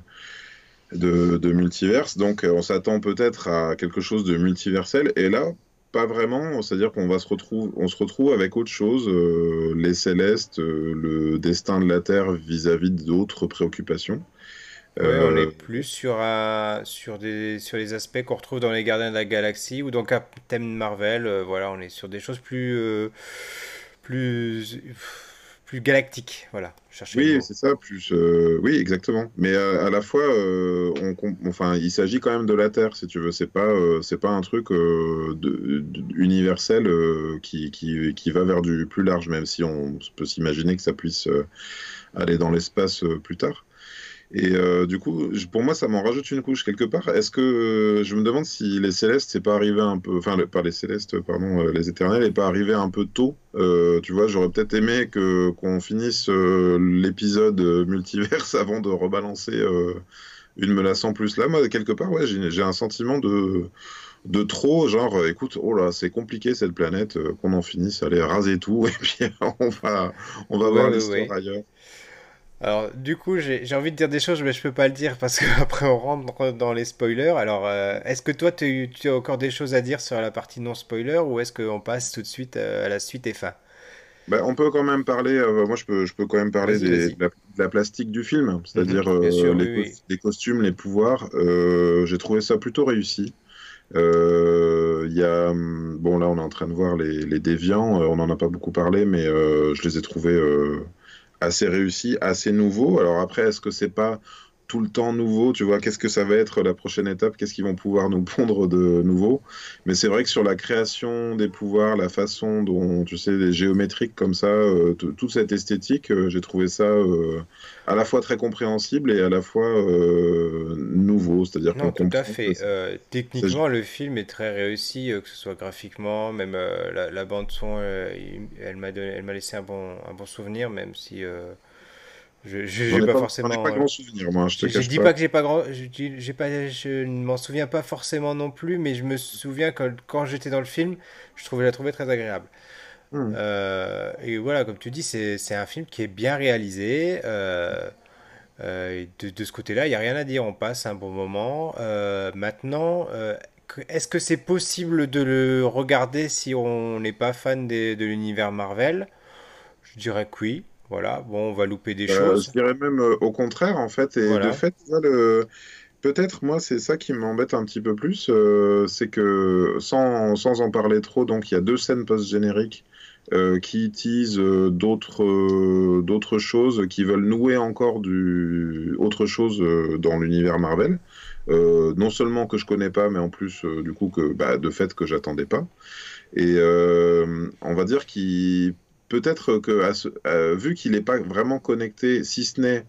[SPEAKER 2] de, de multiverse, donc euh, on s'attend peut-être à quelque chose de multiversel, et là, pas vraiment, c'est-à-dire qu'on va se retrouve, on se retrouve avec autre chose, euh, les célestes, le destin de la Terre vis-à-vis d'autres préoccupations
[SPEAKER 1] on est euh, plus sur, sur, des, sur les aspects qu'on retrouve dans les Gardiens de la Galaxie ou dans Captain Marvel. Euh, voilà, on est sur des choses plus, euh, plus, plus galactiques. Voilà,
[SPEAKER 2] oui, c'est ça. Plus, oui, exactement. Mais à, la fois, on, enfin, il s'agit quand même de la Terre, si tu veux. C'est pas, c'est pas un truc de, universel qui, qui, qui, va vers du plus large, même si on peut s'imaginer que ça puisse aller dans l'espace plus tard. Et euh, du coup, pour moi, ça m'en rajoute une couche quelque part. Est-ce que euh, je me demande si les Célestes, c'est pas arrivé un peu, enfin, par les Célestes, pardon, euh, les Éternels, n'est pas arrivé un peu tôt. tu vois, j'aurais peut-être aimé que qu'on finisse l'épisode multiverse avant de rebalancer une menace en plus. Là, moi, quelque part, ouais, j'ai un sentiment de de trop, genre, écoute, oh là, c'est compliqué cette planète, qu'on en finisse, allez, raser tout, et puis on va, on va voir l'histoire ailleurs.
[SPEAKER 1] Alors, du coup, j'ai envie de dire des choses, mais je peux pas le dire parce qu'après on rentre dans les spoilers. Alors, euh, est-ce que toi, tu, as encore des choses à dire sur la partie non spoiler ou est-ce qu'on passe tout de suite euh, à la suite et fin
[SPEAKER 2] ben, on peut quand même parler, euh, moi je peux, je peux quand même parler de, la, plastique du film, c'est-à-dire mhm, les, costumes, les pouvoirs. j'ai trouvé ça plutôt réussi. Il y a, hum, bon là on est en train de voir les, les déviants, on n'en a pas beaucoup parlé, mais je les ai trouvés assez réussi, assez nouveau. Alors après, est-ce que c'est pas tout le temps nouveau, tu vois, qu'est-ce que ça va être la prochaine étape, qu'est-ce qu'ils vont pouvoir nous pondre de nouveau. Mais c'est vrai que sur la création des pouvoirs, la façon dont, tu sais, les géométriques comme ça, euh, toute cette esthétique, euh, j'ai trouvé ça euh, à la fois très compréhensible et à la fois nouveau. C'est-à-dire
[SPEAKER 1] qu'on tout à fait. techniquement, le film est très réussi, que ce soit graphiquement, même la, bande son, elle m'a laissé un bon, un bon souvenir, même si Je, je pas, forcément.
[SPEAKER 2] pas grand souvenir, moi. Je,
[SPEAKER 1] te dis pas. que j'ai pas grand. J'ai pas. Je ne m'en souviens pas forcément non plus, mais je me souviens que quand j'étais dans le film, je trouvais la trouver très agréable. Hmm. Euh, et voilà, comme tu dis, c'est un film qui est bien réalisé. Euh, euh, de, de, ce côté-là, il n'y a rien à dire. On passe un bon moment. maintenant, est-ce que c'est possible de le regarder si on n'est pas fan de l'univers Marvel? Je dirais que oui. Voilà, bon, on va louper des choses.
[SPEAKER 2] Je dirais même au contraire, en fait. Et de fait, peut-être, moi, c'est ça qui m'embête un petit peu plus. c'est que, sans, sans, en parler trop, donc il y a deux scènes post-génériques euh, qui utilisent euh, d'autres euh, choses, qui veulent nouer encore du autre chose dans l'univers Marvel. non seulement que je connais pas, mais en plus du coup que bah, de fait que j'attendais pas. Et on va dire qu'il peut-être que vu qu'il n'est pas vraiment connecté, si ce n'est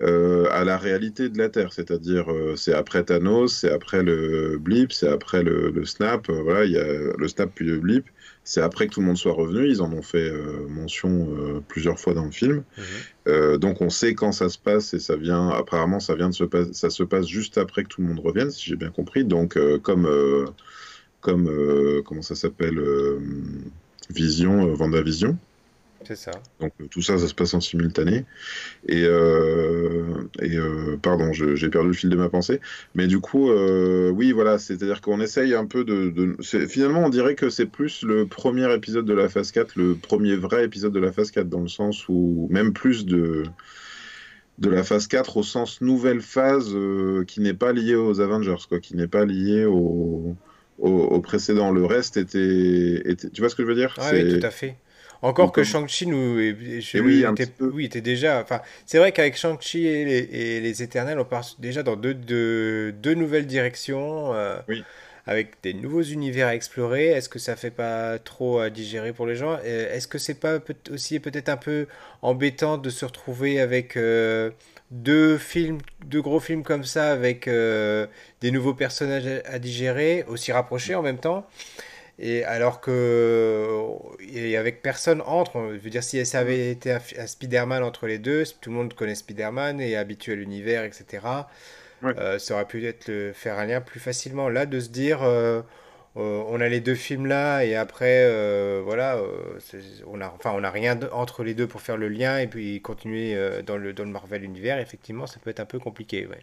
[SPEAKER 2] à la réalité de la Terre, c'est-à-dire c'est après Thanos, c'est après le blip, c'est après le, le snap, voilà, il y a le snap puis le blip, c'est après que tout le monde soit revenu. Ils en ont fait euh, mention euh, plusieurs fois dans le film. Mhm. Euh, donc on sait quand ça se passe et ça vient. Apparemment, ça vient de se ça se passe juste après que tout le monde revienne, si j'ai bien compris. Donc comme comme comment ça s'appelle Vision, Vendavision.
[SPEAKER 1] C'est ça.
[SPEAKER 2] Donc euh, tout ça, ça se passe en simultané. Et, euh, et euh, pardon, j'ai perdu le fil de ma pensée. Mais du coup, oui, voilà, c'est-à-dire qu'on essaye un peu de... Finalement, on dirait que c'est plus le premier épisode de la phase 4, le premier vrai épisode de la phase 4, dans le sens où même plus de de la phase 4 au sens nouvelle phase qui n'est pas liée aux Avengers, quoi, qui n'est pas liée au, au, précédent. Le reste était, était, Tu vois ce que je veux dire?
[SPEAKER 1] Oui, tout à fait. Encore que Shang-Chi nous, oui, était, oui, était déjà. Enfin, c'est vrai qu'avec Shang-Chi et les, Éternels, on part déjà dans deux, deux, nouvelles directions, euh, avec des nouveaux univers à explorer. Est-ce que ça fait pas trop à digérer pour les gens? Est-ce que c'est pas aussi peut-être un peu embêtant de se retrouver avec euh, deux films, deux gros films comme ça, avec euh, des nouveaux personnages à digérer, aussi rapprochés en même temps? Et alors que et avec personne entre, je veux dire si ça avait été un, Spider-Man entre les deux, tout le monde connaît Spider-Man et est habitué à l'univers, etc. Euh, ça aurait pu être le, faire un lien plus facilement. Là, de se dire, euh, euh, on a les deux films là et après, voilà, on a, enfin, on a rien entre les deux pour faire le lien et puis continuer dans le dans le Marvel univers. Effectivement, ça peut être un peu compliqué, ouais.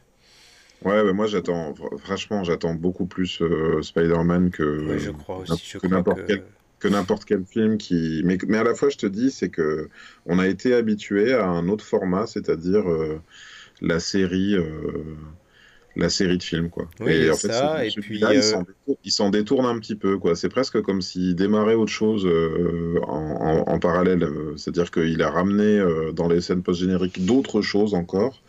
[SPEAKER 2] Ouais, bah, moi j'attends, franchement, j'attends beaucoup plus euh, Spider-Man que,
[SPEAKER 1] je crois aussi,
[SPEAKER 2] que n'importe quel, que n'importe quel film qui. Mais, mais à la fois, je te dis, c'est que on a été habitué à un autre format, c'est-à-dire euh, la série. Euh, la série de films quoi.
[SPEAKER 1] Oui, et en fait, ça, et puis
[SPEAKER 2] il s'en détourne, un petit peu quoi. C'est presque comme s'il démarrait autre chose en, en, parallèle. C'est-à-dire qu'il a ramené dans les scènes post-génériques d'autres choses encore.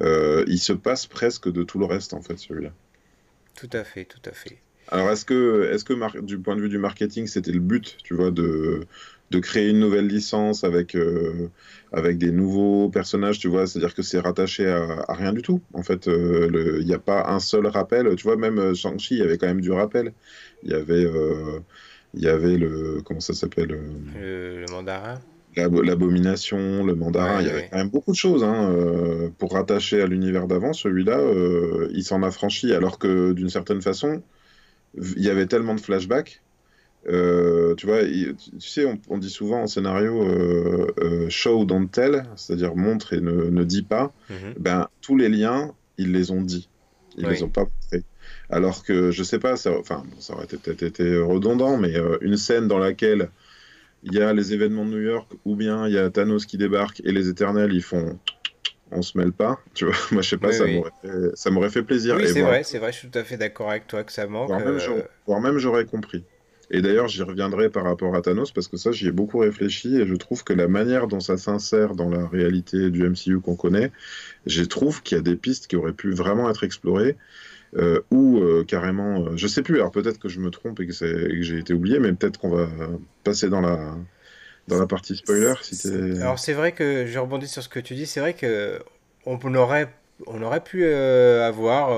[SPEAKER 2] Euh, il se passe presque de tout le reste, en fait, celui-là.
[SPEAKER 1] Tout à fait, tout à fait.
[SPEAKER 2] Alors, est-ce que, est que du point de vue du marketing, c'était le but, tu vois, de, de créer une nouvelle licence avec, euh, avec des nouveaux personnages, tu vois, c'est-à-dire que c'est rattaché à, rien du tout. En fait, euh, il n'y a pas un seul rappel. Tu vois, même Shang-Chi, il y avait quand même du rappel. Il y avait, il y avait le. Comment ça s'appelle
[SPEAKER 1] le, mandarin
[SPEAKER 2] L'abomination, le mandarin, il y avait quand même beaucoup de choses hein, euh, pour rattacher à l'univers d'avant. Celui-là, euh, il s'en a franchi, alors que d'une certaine façon, il y avait tellement de flashbacks. Euh, tu vois, tu sais, on, dit souvent en scénario show don't tell, c'est-à-dire montre et ne, ne dit pas. Mhm. Ben tous les liens, ils les ont dit, ils les ont pas montrés. Alors que je sais pas, ça, enfin, ça aurait peut-être été redondant, mais une scène dans laquelle il y a les événements de New York, ou bien il y a Thanos qui débarque et les Éternels, ils font on se mêle pas, tu vois. Moi, je sais pas, ça m'aurait fait, plaisir.
[SPEAKER 1] Oui, c'est vrai, c'est vrai, je suis tout à fait d'accord avec toi que ça manque.
[SPEAKER 2] Voire même, j'aurais compris. Et d'ailleurs, j'y reviendrai par rapport à Thanos parce que ça, j'y ai beaucoup réfléchi et je trouve que la manière dont ça s'insère dans la réalité du MCU qu'on connaît, je trouve qu'il y a des pistes qui auraient pu vraiment être explorées. Euh, ou euh, carrément, euh, je sais plus, alors peut-être que je me trompe et que, j'ai été oublié, mais peut-être qu'on va passer dans la, dans la partie spoiler. Si
[SPEAKER 1] alors c'est vrai que, je rebondis sur ce que tu dis, c'est vrai que on aurait, on aurait pu avoir,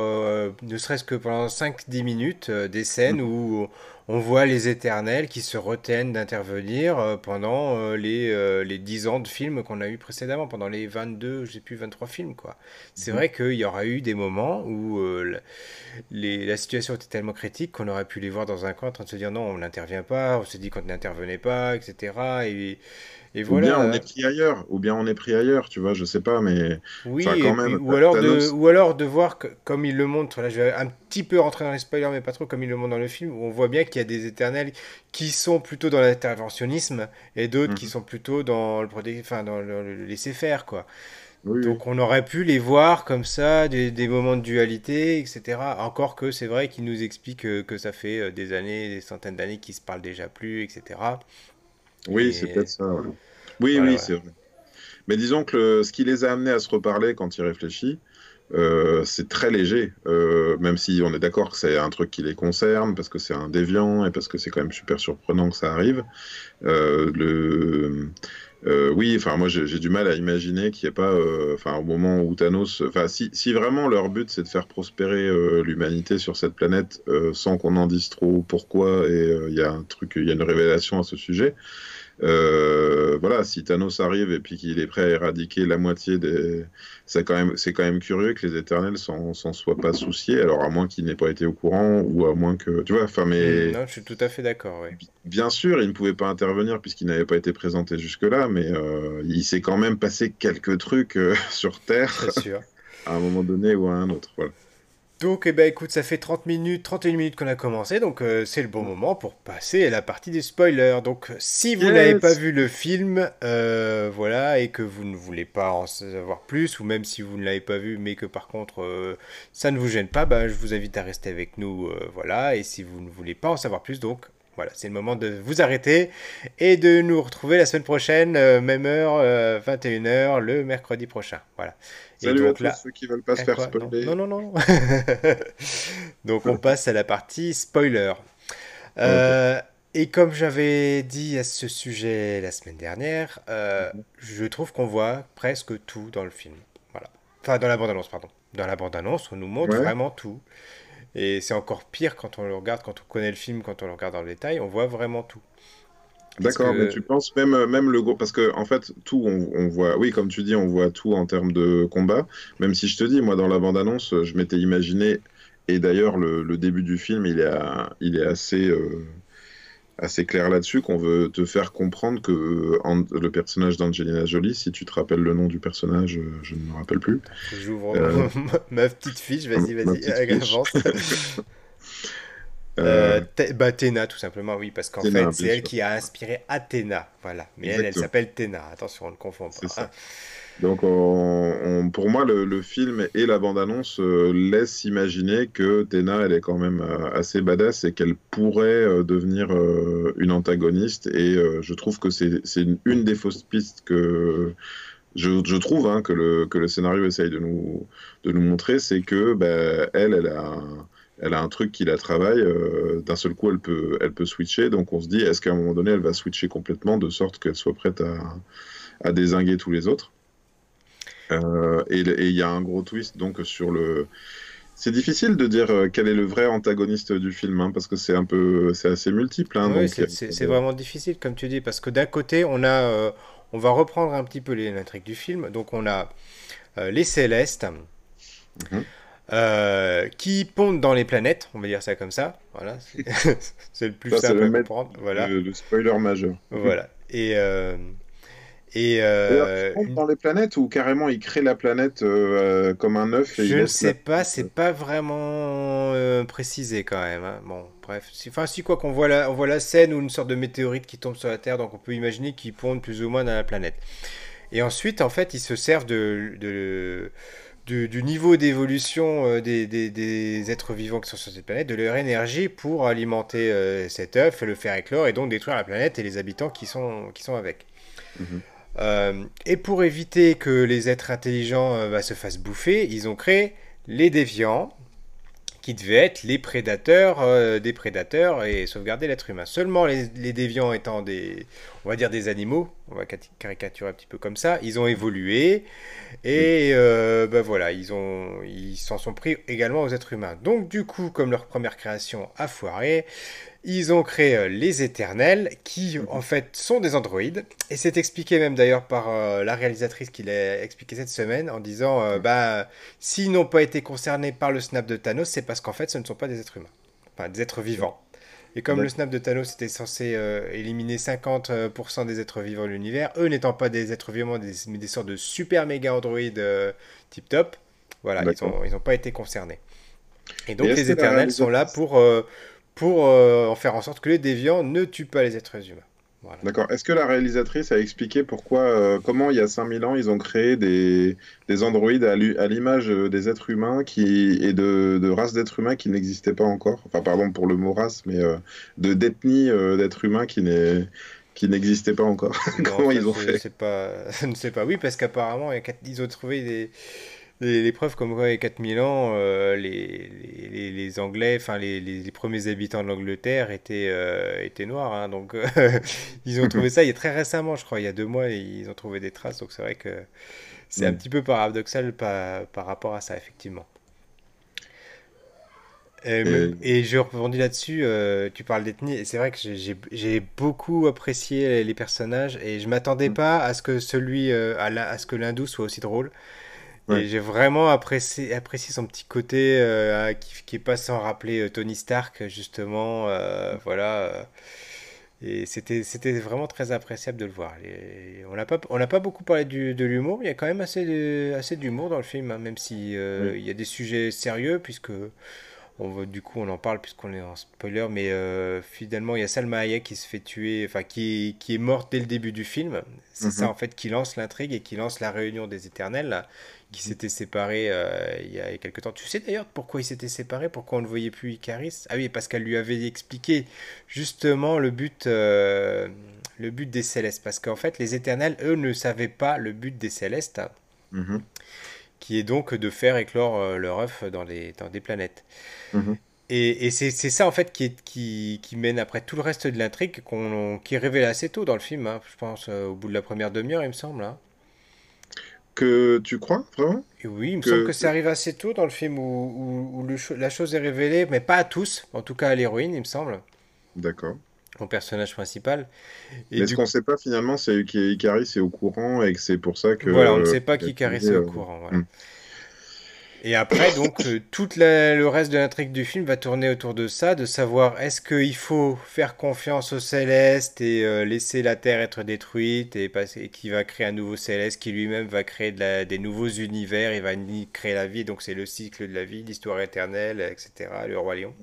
[SPEAKER 1] ne serait-ce que pendant 5-10 minutes, des scènes mm. où on voit les éternels qui se retiennent d'intervenir euh, pendant euh, les, euh, les 10 ans de films qu'on a eu précédemment, pendant les 22, j'ai plus 23 films. quoi. C'est mhm. vrai qu'il y aura eu des moments où les, la situation était tellement critique qu'on aurait pu les voir dans un coin en train de se dire non, on n'intervient pas, on s'est dit qu'on n'intervenait pas, etc. Et,
[SPEAKER 2] ou bien on est pris ailleurs, ou bien on est pris ailleurs, tu vois, je sais pas, mais.
[SPEAKER 1] Oui, quand même, ou, alors de, ou alors de voir que, comme il le montre, là je vais un petit peu rentrer dans les spoilers, mais pas trop comme il le montre dans le film, où on voit bien qu'il y a des éternels qui sont plutôt dans l'interventionnisme et d'autres qui mhm. sont plutôt dans le, enfin, dans le, laisser-faire, quoi. Donc on aurait pu les voir comme ça, des, des moments de dualité, etc. Encore que c'est vrai qu'il nous explique que, que, ça fait euh, des années, des centaines d'années qu'ils se parlent déjà plus, etc.
[SPEAKER 2] Oui, c'est peut-être ça. Oui, oui, c'est vrai. Mais disons que ce qui les a amenés à se reparler quand il réfléchit, euh, c'est très léger, euh, même si on est d'accord que c'est un truc qui les concerne, parce que c'est un déviant et parce que c'est quand même super surprenant que ça arrive. Euh, le, oui, enfin moi j'ai du mal à imaginer qu'il n'y ait pas, enfin au moment où Thanos, enfin si, si, vraiment leur but c'est de faire prospérer l'humanité sur cette planète sans qu'on en dise trop pourquoi et il y a un truc, il y a une révélation à ce sujet. Euh, voilà, si Thanos arrive et puis qu'il est prêt à éradiquer la moitié des, c'est quand même, quand même curieux que les Éternels s'en, soient pas souciés. Alors à moins qu'il n'ait pas été au courant ou à moins que, tu vois, enfin mais.
[SPEAKER 1] Non, je suis tout à fait d'accord.
[SPEAKER 2] Bien sûr, il ne pouvait pas intervenir puisqu'il n'avait pas été présenté jusque-là, mais euh, il s'est quand même passé quelques trucs euh, sur Terre. Sûr. à un moment donné ou à un autre. Voilà.
[SPEAKER 1] Donc, eh ben, écoute, ça fait 30 minutes, 31 minutes qu'on a commencé, donc euh, c'est le bon moment pour passer à la partie des spoilers. Donc, si vous n'avez pas vu le film, euh, voilà, et que vous ne voulez pas en savoir plus, ou même si vous ne l'avez pas vu, mais que par contre euh, ça ne vous gêne pas, ben, je vous invite à rester avec nous, voilà. Et si vous ne voulez pas en savoir plus, donc voilà, c'est le moment de vous arrêter et de nous retrouver la semaine prochaine, même heure, 21h, le mercredi prochain. Voilà.
[SPEAKER 2] Salut donc, à tous ceux qui veulent pas se faire spoiler.
[SPEAKER 1] Non, non, non. donc on passe à la partie spoiler. Euh, et comme j'avais dit à ce sujet la semaine dernière, euh, mhm. je trouve qu'on voit presque tout dans le film. Voilà. Enfin, dans la bande-annonce, pardon. Dans la bande-annonce, on nous montre vraiment tout. Et c'est encore pire quand on le regarde, quand on connaît le film, quand on le regarde dans le détail, on voit vraiment tout.
[SPEAKER 2] D'accord, mais tu penses même, euh, même le gros. Parce que, en fait, tout, on, voit. Oui, comme tu dis, on voit tout en termes de combat. Même si je te dis, moi, dans la bande-annonce, je m'étais imaginé. Et d'ailleurs, le, début du film, il est, il est assez, euh, assez clair là-dessus, qu'on veut te faire comprendre que le personnage d'Angelina Jolie, si tu te rappelles le nom du personnage, euh, je ne me rappelle plus.
[SPEAKER 1] J'ouvre ma petite fiche, vas-y, vas-y, avance. Euh, euh bah, tout simplement, oui, parce qu'en fait, c'est elle qui a inspiré Athéna, voilà. Mais elle, elle s'appelle Théna, attention, on ne confond pas.
[SPEAKER 2] Donc, pour moi, le, film et la bande-annonce euh, laissent imaginer que Théna, elle est quand même euh, assez badass et qu'elle pourrait devenir une antagoniste. Et je trouve que c'est une, des fausses pistes que je, trouve hein, que, le, scénario essaye de nous, montrer, c'est que bah, elle, elle a elle a un truc qui la travaille. Euh, d'un seul coup, elle peut, elle peut switcher. Donc on se dit, est-ce qu'à un moment donné, elle va switcher complètement de sorte qu'elle soit prête à, à désinguer tous les autres? Euh, Et il y a un gros twist donc sur le. C'est difficile de dire euh, quel est le vrai antagoniste du film, hein, parce que c'est un peu, c'est assez multiple. Hein,
[SPEAKER 1] oui, c'est vraiment difficile, comme tu dis, parce que d'un côté, on a, on va reprendre un petit peu l'intrigue du film. Donc on a les Célestes. Mhm. Euh, qui pondent dans les planètes, on va dire ça comme ça. Voilà, c'est le plus simple à comprendre. Voilà.
[SPEAKER 2] Le, spoiler majeur.
[SPEAKER 1] Voilà. Et euh,
[SPEAKER 2] et euh, dans les planètes ou carrément ils créent la planète euh, comme un œuf.
[SPEAKER 1] Je ne sais pas, c'est pas vraiment précisé quand même. Hein. Bon, bref, enfin si quoi qu'on voit la, on voit la scène ou une sorte de météorite qui tombe sur la Terre, donc on peut imaginer qu'ils pondent plus ou moins dans la planète. Et ensuite, en fait, ils se servent de, de du, niveau d'évolution euh, des, êtres vivants qui sont sur cette planète, de leur énergie pour alimenter euh, cet œuf, le faire éclore et donc détruire la planète et les habitants qui sont, qui sont avec. Mhm. Euh, et pour éviter que les êtres intelligents bah, se fassent bouffer, ils ont créé les déviants, qui devaient être les prédateurs des prédateurs et sauvegarder l'être humain. Seulement les, déviants étant des, on va dire des animaux, on va caricaturer un petit peu comme ça, ils ont évolué et euh, ben voilà, ils ont, ils s'en sont pris également aux êtres humains. Donc du coup, comme leur première création a foiré, ils ont créé euh, les Éternels, qui en fait sont des androïdes. Et c'est expliqué même d'ailleurs par euh, la réalisatrice qui l'a expliqué cette semaine en disant euh, bah, s'ils n'ont pas été concernés par le snap de Thanos, c'est parce qu'en fait ce ne sont pas des êtres humains, enfin des êtres vivants. Et comme le snap de Thanos était censé éliminer 50% des êtres vivants de l'univers, eux n'étant pas des êtres vivants, mais des sortes de super méga androïdes tip top, voilà, ils n'ont pas été concernés. Et donc les éternels sont là pour pour euh, en faire en sorte que les déviants ne tuent pas les êtres humains.
[SPEAKER 2] D'accord. Est-ce que la réalisatrice a expliqué pourquoi, euh, comment il y a 5000 ans, ils ont créé des, des androïdes à l'image euh, des êtres humains qui, et de, de races d'êtres humains qui n'existaient pas encore? Enfin, pardon pour le mot race, mais de d'ethnie d'êtres humains qui n'est qui n'existaient pas encore. Comment ils ont fait?
[SPEAKER 1] pas... Je ne sais pas. Oui, parce qu'apparemment, ils ont trouvé des, les, preuves comme quoi, il y a 4000 ans, euh, les, les, les, Anglais, enfin les, les, premiers habitants de l'Angleterre étaient, euh, étaient noirs. Hein, donc, euh, ils ont trouvé ça il y a très récemment, je crois, il y a deux mois, ils ont trouvé des traces. Donc, c'est vrai que c'est un mm. petit peu paradoxal par, par rapport à ça, effectivement. et... je rebondis là-dessus, tu parles d'ethnie, et c'est vrai que j'ai beaucoup apprécié les personnages, et je m'attendais mm. pas à ce que celui, à, à ce que l'hindou soit aussi drôle. Et j'ai vraiment apprécié, apprécié son petit côté euh, qui, qui, est pas sans rappeler euh, Tony Stark, justement. Euh, voilà. et c'était, c'était vraiment très appréciable de le voir. on n'a pas, on n'a pas beaucoup parlé du, de l'humour, il y a quand même assez, de, assez d'humour dans le film, hein, même si il y a des sujets sérieux, puisque on du coup, on en parle puisqu'on est en spoiler, mais finalement, il y a Salma Hayek qui se fait tuer, enfin, qui, qui est morte dès le début du film. C'est ça, mhm. en fait, qui lance l'intrigue et qui lance la réunion des éternels. Là qui s'était séparé euh, il y a quelques temps. Tu sais d'ailleurs pourquoi il s'était séparé, pourquoi on ne voyait plus Icaris? Ah oui, parce qu'elle lui avait expliqué justement le but, euh, le but des Célestes. Parce qu'en fait, les Éternels, eux, ne savaient pas le but des Célestes, mhm. qui est donc de faire éclore euh, leur œuf dans, les, dans des planètes. Mhm. Et, et c'est ça en fait qui, est, qui, qui, mène après tout le reste de l'intrigue qui est révélé assez tôt dans le film, hein. je pense au bout de la première demi-heure il me semble. Hein.
[SPEAKER 2] Que tu crois, vraiment?
[SPEAKER 1] Oui, il me semble que ça arrive assez tôt dans le film où, où, la chose est révélée, mais pas à tous, en tout cas à l'héroïne, il me semble.
[SPEAKER 2] D'accord.
[SPEAKER 1] Au personnage principal.
[SPEAKER 2] Et mais ce qu'on ne sait pas finalement, c'est qu'Icaris est au courant et que c'est pour ça que.
[SPEAKER 1] Voilà, on ne sait pas qu'Icaris est au courant. Voilà. Hmm. Et après, donc, euh, tout le reste de l'intrigue du film va tourner autour de ça, de savoir est-ce qu'il faut faire confiance au Céleste et euh, laisser la Terre être détruite et, qui va créer un nouveau Céleste qui lui-même va créer des nouveaux univers, il va créer la vie, donc c'est le cycle de la vie, l'histoire éternelle, etc., le roi lion.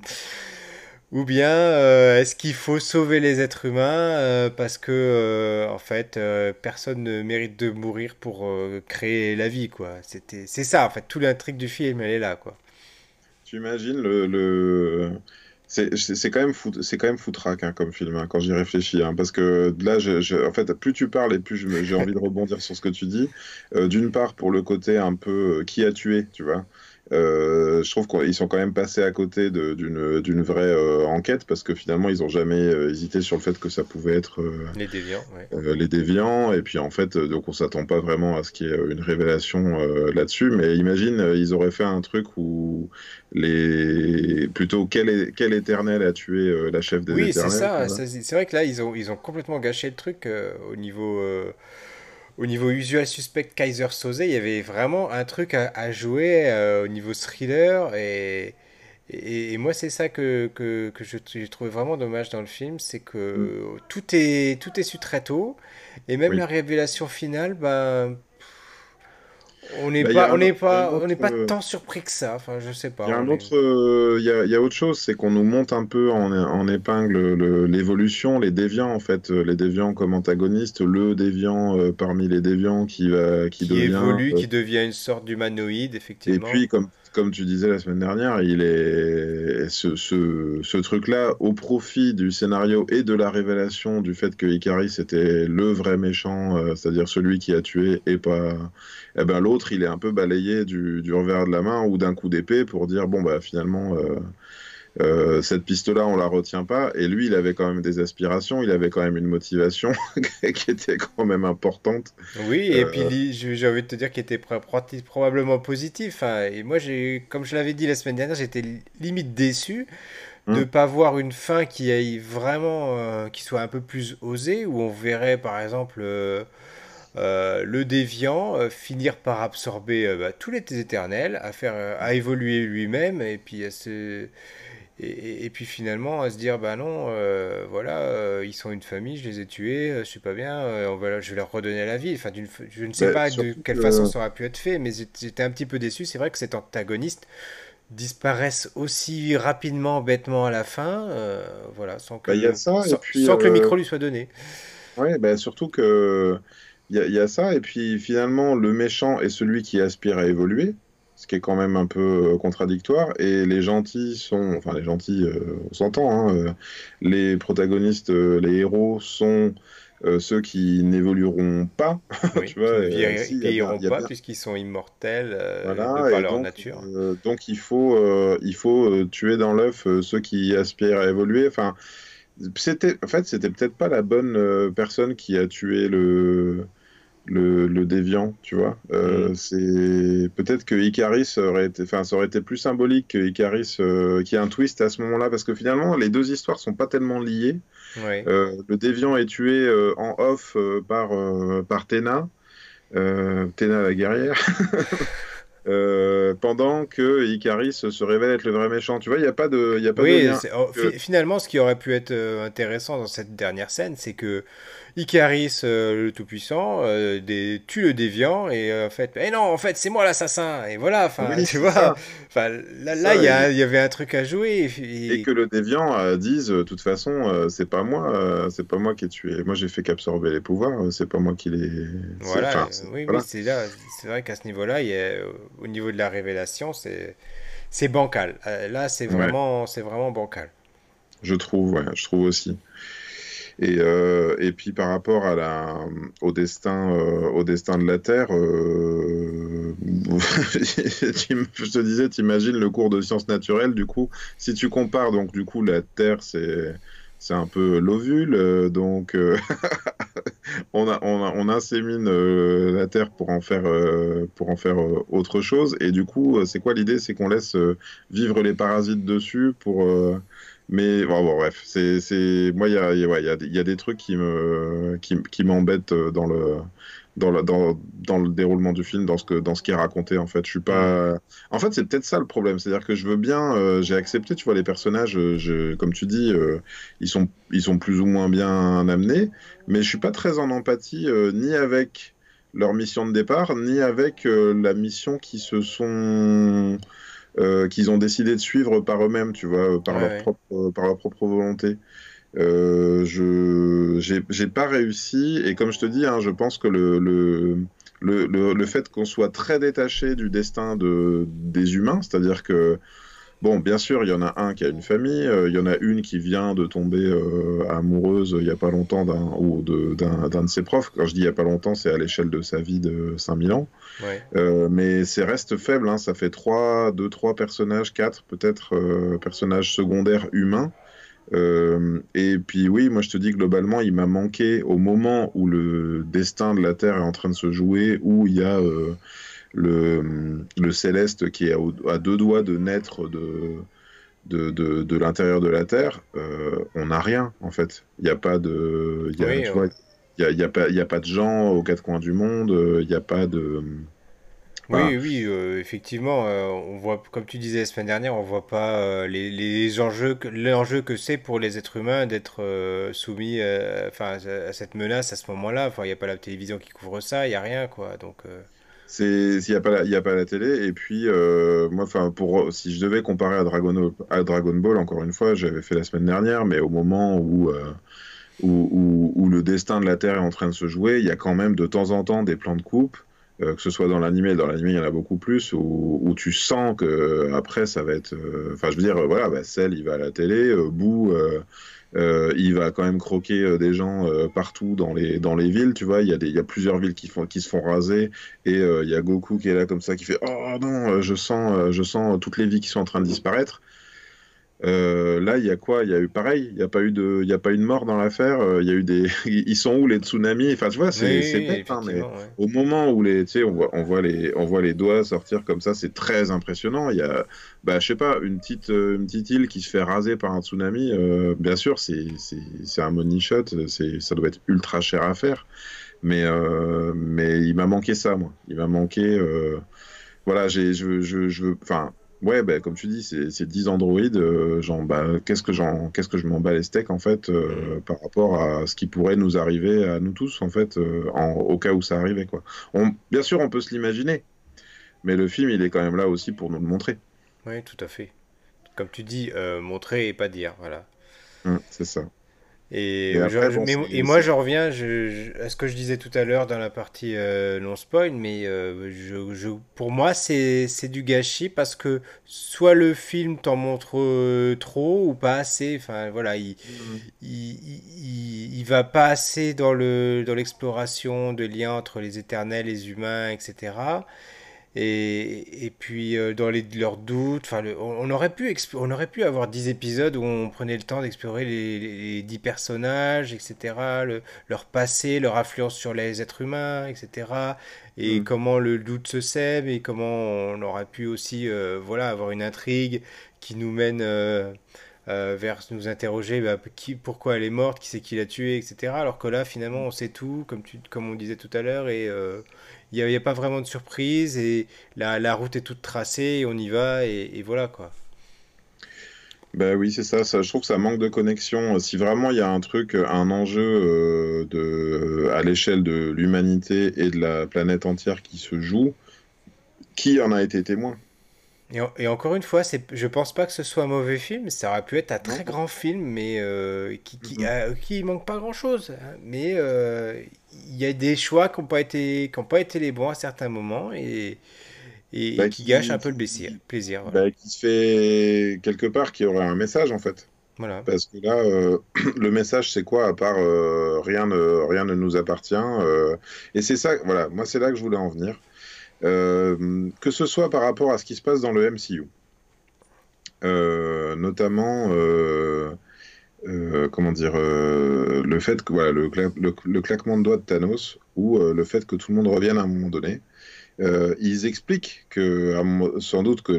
[SPEAKER 1] Ou bien euh, est-ce qu'il faut sauver les êtres humains euh, parce que euh, en fait personne ne mérite de mourir pour créer la vie quoi. C'était c'est ça en fait tout l'intrigue du film elle est là quoi.
[SPEAKER 2] Tu imagines le, le... c'est quand même c'est quand même foutraque hein, comme film hein, quand j'y réfléchis hein, parce que là en fait plus tu parles et plus j'ai envie de rebondir sur ce que tu dis. D'une part pour le côté un peu qui a tué tu vois. Euh, je trouve qu'ils sont quand même passés à côté d'une vraie euh, enquête parce que finalement ils n'ont jamais euh, hésité sur le fait que ça pouvait être
[SPEAKER 1] les déviants.
[SPEAKER 2] les déviants et puis en fait donc on s'attend pas vraiment à ce qu'il y ait une révélation là-dessus mais imagine ils auraient fait un truc où les plutôt quel, quel éternel a tué la chef des
[SPEAKER 1] oui,
[SPEAKER 2] éternels.
[SPEAKER 1] Oui c'est ça, c'est vrai que là ils ont, ils ont complètement gâché le truc au niveau au niveau usual suspect Kaiser Soze, il y avait vraiment un truc à, jouer euh, au niveau thriller et, et, moi c'est ça que, que, que je, trouvé vraiment dommage dans le film, c'est que mm. tout, est, tout est su très tôt et même la révélation finale, ben, on n'est bah, pas, on n'est pas, on n'est pas euh, tant surpris que ça. Enfin, je sais pas.
[SPEAKER 2] Il y a un autre, euh, il y, a, autre chose, c'est qu'on nous monte un peu en, en épingle l'évolution, les déviants en fait, euh, les déviants comme antagonistes, le déviant parmi les déviants qui va, qui,
[SPEAKER 1] qui évolue, qui devient une sorte d'humanoïde effectivement.
[SPEAKER 2] Et puis comme comme tu disais la semaine dernière, il est ce, truc-là au profit du scénario et de la révélation du fait que Icaris était le vrai méchant, euh, c'est-à-dire celui qui a tué et pas. Eh ben l'autre, il est un peu balayé du, du, revers de la main ou d'un coup d'épée pour dire bon bah finalement. Euh, Euh, cette piste-là, on la retient pas. Et lui, il avait quand même des aspirations, il avait quand même une motivation qui était quand même importante.
[SPEAKER 1] Oui, et puis j'ai envie de te dire qu'il était probablement positif. Hein. Et moi, comme je l'avais dit la semaine dernière, j'étais limite déçu de ne hum. pas voir une fin qui aille vraiment, euh, qui soit un peu plus osée, où on verrait par exemple euh, euh, le déviant finir par absorber bah, tous les éternels, à faire, à évoluer lui-même, et puis à se et, puis finalement à se dire bah non voilà ils sont une famille je les ai tués je suis pas bien on va, je vais leur redonner la vie. Enfin je ne sais bah, pas de quelle façon ça aurait pu être fait mais j'étais un petit peu déçu. C'est vrai que cet antagoniste disparaissent aussi rapidement, bêtement à la fin, euh, voilà, sans que,
[SPEAKER 2] bah, sans,
[SPEAKER 1] que le euh, micro lui soit donné.
[SPEAKER 2] Oui, bah, surtout que il y, a ça, et puis finalement, le méchant est celui qui aspire à évoluer, ce qui est quand même un peu euh, contradictoire, et les gentils sont, enfin les gentils, on s'entend, hein, les protagonistes, les héros sont euh, ceux qui n'évolueront pas,
[SPEAKER 1] tu vois, ils vieilliront pas puisqu'ils sont immortels euh, par leur nature.
[SPEAKER 2] Euh, donc il faut, il faut tuer dans l'œuf ceux qui aspirent à évoluer. Enfin, c'était, en fait, c'était peut-être pas la bonne personne qui a tué le le, déviant, tu vois. Mm. C'est peut-être que Icaris aurait été, enfin, ça aurait été plus symbolique que Icaris qui ait un twist à ce moment-là, parce que finalement, les deux histoires sont pas tellement liées. Euh, le déviant est tué euh, en off euh, par, par Téna, Téna la guerrière. pendant que Icaris se révèle être le vrai méchant. Tu vois, il n'y a pas de, y a pas oui,
[SPEAKER 1] oh, Finalement, ce qui aurait pu être intéressant dans cette dernière scène, c'est que Icaris, euh, le Tout-Puissant, euh, tue le déviant et euh, en fait, eh non, en fait, c'est moi l'assassin. Et voilà, enfin, tu vois, enfin, là, il y, y, avait un truc à jouer.
[SPEAKER 2] Et, que le déviant dise, de toute façon, c'est pas moi, c'est pas moi qui ai tué. Moi, j'ai fait qu'absorber les pouvoirs, c'est pas moi qui les.
[SPEAKER 1] Voilà, oui, oui c'est là, c'est vrai qu'à ce niveau-là, au niveau de la révélation, c'est, c'est bancal. là, c'est vraiment, c'est vraiment bancal.
[SPEAKER 2] Je trouve, ouais, je trouve aussi. Et, euh, et puis par rapport à la, au, destin, euh, au destin de la Terre, euh, je te disais, t'imagines le cours de sciences naturelles, du coup, si tu compares, donc du coup, la Terre, c'est c'est un peu l'ovule, donc on, a, on, on, insémine la terre pour en faire, pour en faire autre chose. Et du coup, c'est quoi l'idée? C'est qu'on laisse vivre les parasites dessus pour, mais bon, bref, c'est, c'est... moi, il y a, y, a, y a, des trucs qui, me, qui, qui m'embêtent euh, dans le, dans le, dans, le déroulement du film, dans ce, que, dans ce qui est raconté, en fait. Je suis pas... En fait, c'est peut-être ça le problème. C'est-à-dire que je veux bien... Euh, j'ai accepté, tu vois, les personnages, euh, comme tu dis, ils, sont, ils sont plus ou moins bien amenés, mais je suis pas très en empathie ni avec leur mission de départ, ni avec la mission qui se sont euh, qu'ils ont décidé de suivre par eux-mêmes, tu vois, par, leur, Propre, euh, par leur propre volonté. Euh, je j'ai pas réussi et comme je te dis, hein, je pense que le, le, le, le fait qu'on soit très détaché du destin de, des humains, c'est-à-dire que Bon, bien sûr, il y en a un qui a une famille, euh, il y en a une qui vient de tomber euh, amoureuse il n'y a pas longtemps d'un ou d'un de, ses profs. Quand je dis il n'y a pas longtemps, c'est à l'échelle de sa vie de 5000 ans. Euh, mais c'est reste faible, hein. ça fait 3, 2, 3 personnages, 4 peut-être personnages secondaires humains. et puis oui, moi je te dis globalement, il m'a manqué au moment où le destin de la Terre est en train de se jouer, où il y a le, le céleste qui est à, deux doigts de naître de, de, de, de l'intérieur de la Terre, euh, on n'a rien en fait. Il n'y a pas de. Il n'y a, y a, pas, a pas de gens aux quatre coins du monde, il n'y a pas de.
[SPEAKER 1] Oui, oui, euh, effectivement, euh, on voit, comme tu disais la semaine dernière, on voit pas les, les, enjeux, l'enjeu que c'est pour les êtres humains d'être soumis, enfin, à cette menace à ce moment-là. Enfin, il n'y a pas la télévision qui couvre ça, il n'y a rien, quoi. Donc.
[SPEAKER 2] C'est s'il n'y a pas la, y a pas la télé. Et puis euh, moi enfin pour si je devais comparer à Dragon à Dragon Ball encore une fois j'avais fait la semaine dernière mais au moment où, euh, où, où, le destin de la Terre est en train de se jouer il y a quand même de temps en temps des plans de coupe euh, que ce soit dans l'animé. Dans l'animé il y en a beaucoup plus où, tu sens que après ça va être enfin je veux dire voilà bah, il va à la télé Boo euh, il va quand même croquer euh, des gens euh, partout dans les, dans les villes, tu vois. Il y, a des, il y a plusieurs villes qui, font, qui se font raser et il y a Goku qui est là comme ça qui fait Oh non, je sens, je sens toutes les vies qui sont en train de disparaître. Euh, là, il y a quoi? Il y a eu pareil. Il n'y a pas eu de, il y a pas eu de mort dans l'affaire. Euh, il y a eu des, ils sont où les tsunamis? Enfin, tu vois, c'est bête, hein, mais au moment où les, tu sais, on voit, on voit les, on voit les doigts sortir comme ça, c'est très impressionnant. Il y a, bah, je sais pas, une petite, euh, une petite île qui se fait raser par un tsunami. bien sûr, c'est, c'est un money shot. C'est, ça doit être ultra cher à faire. Mais, mais il m'a manqué ça, moi. Il m'a manqué. voilà, j'ai, je, je, je veux, enfin Ouais, bah, comme tu dis, c'est 10 androïdes. Euh, bah, qu'est-ce que qu'est-ce que je m'en bats les steaks en fait euh, mm. par rapport à ce qui pourrait nous arriver à nous tous en fait euh, au cas où ça arrivait quoi. bien sûr, on peut se l'imaginer, mais le film il est quand même là aussi pour nous le montrer.
[SPEAKER 1] Oui, tout à fait. Comme tu dis, montrer et pas dire, voilà.
[SPEAKER 2] Mm, c'est ça.
[SPEAKER 1] Et, moi, je reviens à ce que je disais tout à l'heure dans la partie euh, non spoil, mais euh, je, pour moi, c'est du gâchis parce que soit le film t'en montre euh, trop ou pas assez. Enfin, voilà, il, mm. il, il, va pas assez dans l'exploration dans de liens entre les éternels, les humains, etc. Et, et puis euh, dans les, leurs doutes, enfin, on, aurait pu on aurait pu avoir 10 épisodes où on prenait le temps d'explorer les, les, 10 personnages, etc., leur passé, leur influence sur les êtres humains, etc., et mm. comment le doute se sème, et comment on aurait pu aussi euh, voilà, avoir une intrigue qui nous mène euh, vers nous interroger bah, qui, pourquoi elle est morte, qui c'est qui l'a tuée, etc., alors que là, finalement, on sait tout, comme, tu, comme on disait tout à l'heure, et il n'y a, pas vraiment de surprise et la, route est toute tracée et on y va et, voilà quoi.
[SPEAKER 2] Ben oui, c'est ça, ça. Je trouve que ça manque de connexion. Si vraiment il y a un truc, un enjeu euh, de, à l'échelle de l'humanité et de la planète entière qui se joue, qui en a été témoin?
[SPEAKER 1] Et, encore une fois, je pense pas que ce soit un mauvais film. Ça aurait pu être un très grand film, mais euh, qui, qui, mm-hmm. qui, manque pas grand chose. Hein. Mais euh, il y a des choix qui n'ont pas, été, qui pas été les bons à certains moments et, et bah, qui, gâchent un peu le plaisir. plaisir
[SPEAKER 2] bah, qui se fait quelque part qui aurait un message en fait. Voilà. Parce que là, euh, le message, c'est quoi à part rien, ne, rien ne nous appartient Et c'est ça, voilà, moi c'est là que je voulais en venir. Euh, que ce soit par rapport à ce qui se passe dans le MCU. Euh, notamment, euh, comment dire, le fait que voilà, le, claquement de doigts de Thanos ou le fait que tout le monde revienne à un moment donné. ils expliquent que sans doute que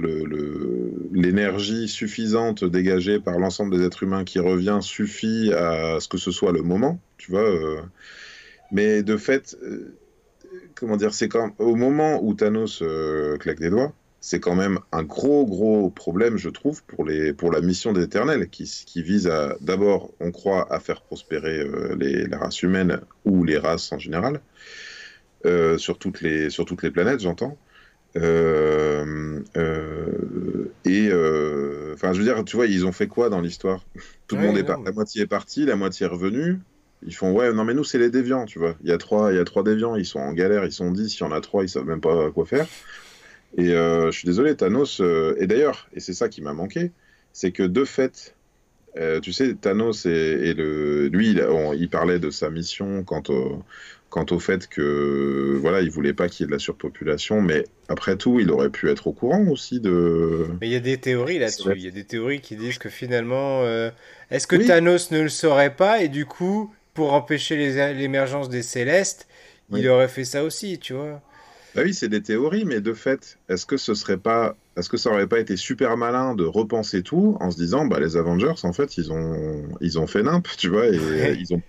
[SPEAKER 2] l'énergie suffisante dégagée par l'ensemble des êtres humains qui revient suffit à ce que ce soit le moment, tu vois. mais de fait, comment dire, c'est quand au moment où Thanos euh, claque des doigts, c'est quand même un gros gros problème, je trouve, pour les pour la mission des Éternels, qui, qui vise à d'abord, on croit, à faire prospérer euh, les, la race humaine ou les races en général euh, sur toutes les sur toutes les planètes, j'entends. et enfin, je veux dire, tu vois, ils ont fait quoi dans l'histoire? Tout le monde est la moitié est parti, la moitié est revenue. Ils font ouais, non mais nous c'est les déviants, tu vois. Il y a trois, il y a trois déviants, ils sont en galère, ils sont dix, il y en a trois, ils savent même pas quoi faire. Et euh, je suis désolé, Thanos. Euh, et d'ailleurs, et c'est ça qui m'a manqué, c'est que de fait, euh, tu sais, Thanos et, le, lui, il, il, parlait de sa mission quant au, quant au fait que voilà, il voulait pas qu'il y ait de la surpopulation, mais après tout, il aurait pu être au courant aussi de.
[SPEAKER 1] Mais il y a des théories là-dessus. Il y a des théories qui disent que finalement, est-ce que Thanos ne le saurait pas et du coup, pour empêcher l'émergence des célestes, il aurait fait ça aussi, tu vois.
[SPEAKER 2] Bah oui, c'est des théories, mais de fait, est-ce que ce serait pas, est-ce que ça aurait pas été super malin de repenser tout en se disant, bah les Avengers, en fait, ils ont, ils ont fait nimp, tu vois, et ils ont,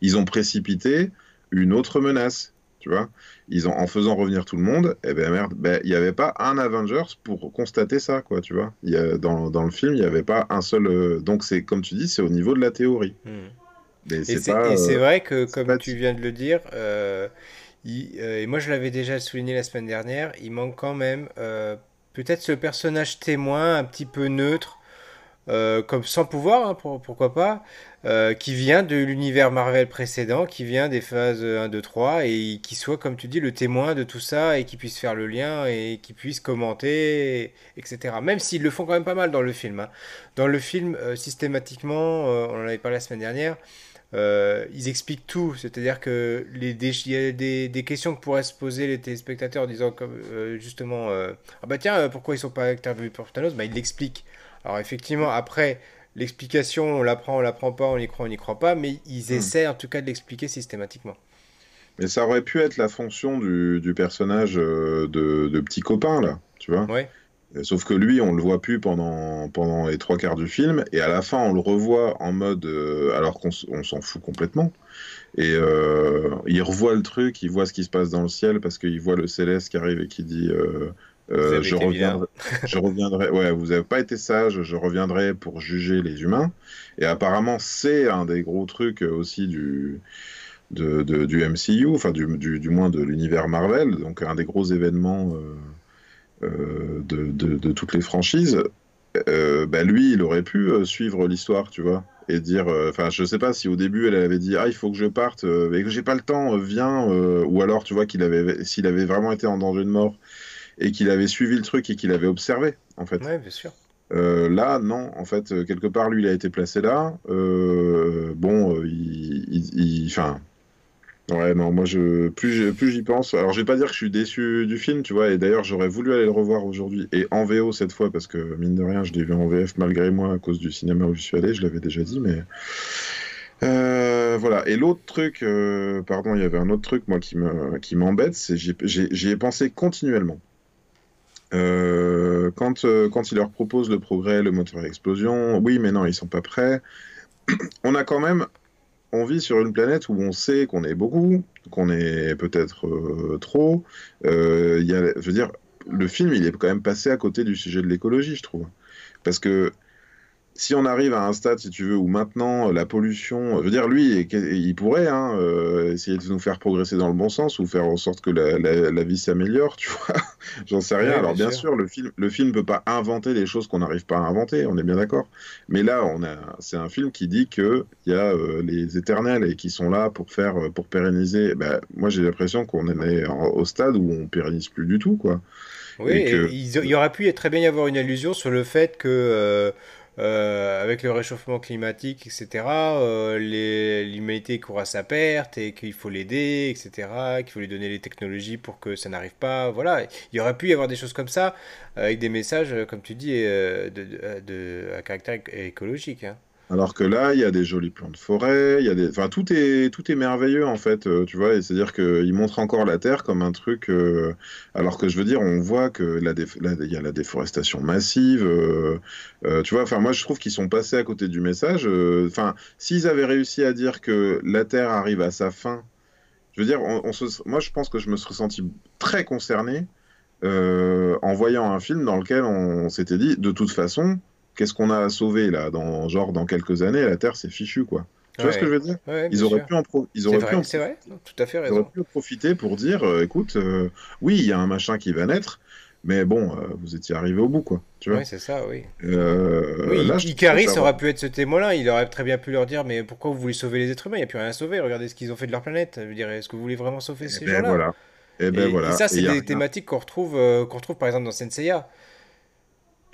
[SPEAKER 2] ils ont précipité une autre menace, tu vois. Ils ont, en faisant revenir tout le monde, eh ben merde, ben, il n'y avait pas un Avengers pour constater ça, quoi, tu vois. Y a, dans, dans, le film, il n'y avait pas un seul. Euh, donc c'est comme tu dis, c'est au niveau de la théorie. Hmm
[SPEAKER 1] et c'est euh, vrai que, comme tu viens de le dire, euh, euh, et moi je l'avais déjà souligné la semaine dernière, il manque quand même peut-être ce personnage témoin un petit peu neutre, comme sans pouvoir, hein, pourquoi pas, qui vient de l'univers Marvel précédent, qui vient des phases 1, 2, 3, et qui soit, comme tu dis, le témoin de tout ça, et qui puisse faire le lien, et qui puisse commenter, etc. Même s'ils le font quand même pas mal dans le film. Hein. Dans le film, systématiquement, on en avait parlé la semaine dernière, euh, ils expliquent tout, c'est-à-dire que les, il y a des, questions que pourraient se poser les téléspectateurs en disant comme, euh, justement euh, ah bah tiens pourquoi ils sont pas interviewés pour Thanos? Bah ils l'expliquent Alors effectivement, après, l'explication, on la prend, on la prend pas, on y croit, on n'y croit pas, mais ils hmm. essaient en tout cas de l'expliquer systématiquement.
[SPEAKER 2] Mais ça aurait pu être la fonction du, personnage de, petit copain, là, tu vois?
[SPEAKER 1] Ouais.
[SPEAKER 2] Sauf que lui, on le voit plus pendant, pendant les trois quarts du film, et à la fin, on le revoit en mode, euh, alors qu'on s'en fout complètement. Et euh, il revoit le truc, il voit ce qui se passe dans le ciel, parce qu'il voit le céleste qui arrive et qui dit je, reviendrai, je reviendrai. Ouais, vous n'avez pas été sage, je reviendrai pour juger les humains. Et apparemment, c'est un des gros trucs aussi du, de, du MCU, enfin du, du, moins de l'univers Marvel, donc un des gros événements euh, euh, de, de, toutes les franchises, euh, bah lui, il aurait pu suivre l'histoire, tu vois, et dire, enfin, je sais pas si au début elle avait dit, ah, il faut que je parte, mais que j'ai pas le temps, viens, ou alors, tu vois, qu'il avait, s'il avait vraiment été en danger de mort et qu'il avait suivi le truc et qu'il avait observé, en fait.
[SPEAKER 1] Ouais, bien sûr.
[SPEAKER 2] là, non, en fait, quelque part, lui, il a été placé là. bon, il, enfin, Ouais, non, moi, je, plus, plus j'y pense. Alors, je vais pas dire que je suis déçu du film, tu vois, et d'ailleurs, j'aurais voulu aller le revoir aujourd'hui, et en VO cette fois, parce que, mine de rien, je l'ai vu en VF malgré moi à cause du cinéma où je suis allé, je l'avais déjà dit, mais. Euh, voilà. Et l'autre truc, euh, pardon, il y avait un autre truc, moi, qui me, qui m'embête, c'est j'y ai pensé continuellement. Euh, quand, quand il leur propose le progrès, le moteur à explosion, oui, mais non, ils sont pas prêts. On a quand même on vit sur une planète où on sait qu'on est beaucoup, qu'on est peut-être euh, trop. Euh, y a, je veux dire, le film, il est quand même passé à côté du sujet de l'écologie, je trouve. Parce que si on arrive à un stade, si tu veux, où maintenant la pollution, je veux dire, lui, il pourrait hein, euh, essayer de nous faire progresser dans le bon sens ou faire en sorte que la, vie s'améliore, tu vois. J'en sais rien. Alors bien sûr. le film, le film peut pas inventer les choses qu'on n'arrive pas à inventer, on est bien d'accord. Mais là, on a, c'est un film qui dit que il y a euh, les éternels et qui sont là pour faire, pour pérenniser. Ben, moi, j'ai l'impression qu'on est au stade où on pérennise plus du tout, quoi.
[SPEAKER 1] Oui, il, y aurait pu très bien y avoir une allusion sur le fait que euh, euh, avec le réchauffement climatique, etc., euh, l'humanité court à sa perte et qu'il faut l'aider, etc., qu'il faut lui donner les technologies pour que ça n'arrive pas. Voilà, il y aurait pu y avoir des choses comme ça, avec des messages, comme tu dis, de, de, à caractère écologique. Hein.
[SPEAKER 2] Alors que là, il y a des jolis plans de forêt, il y a des, enfin tout est tout est merveilleux en fait, euh, tu vois. C'est-à-dire qu'il montre encore la terre comme un truc. Euh, alors que je veux dire, on voit que y a la déforestation massive. Euh, tu vois. Enfin moi, je trouve qu'ils sont passés à côté du message. Enfin, s'ils avaient réussi à dire que la terre arrive à sa fin, je veux dire, moi je pense que je me serais senti très concerné en voyant un film dans lequel on s'était dit, de toute façon qu'est-ce qu'on a à sauver là dans genre dans quelques années la Terre c'est fichu quoi. Tu vois ce que je veux dire Ils auraient pu en ils auraient pu en...
[SPEAKER 1] vrai, tout à fait raison. Ils auraient pu
[SPEAKER 2] profiter pour dire euh, écoute euh, oui il y a un machin qui va naître mais bon euh, vous étiez arrivé au bout quoi. Tu vois
[SPEAKER 1] Oui c'est ça oui. oui là, Icaris aurait pu être ce témoin-là il aurait très bien pu leur dire mais pourquoi vous voulez sauver les êtres humains? Il n'y a plus rien à sauver regardez ce qu'ils ont fait de leur planète. Je veux dire est-ce que vous voulez vraiment sauver eh ces ben, gens-là?
[SPEAKER 2] voilà.
[SPEAKER 1] Et,
[SPEAKER 2] ben, voilà.
[SPEAKER 1] et ça c'est des thématiques qu'on retrouve qu'on retrouve par exemple dans Senseiya.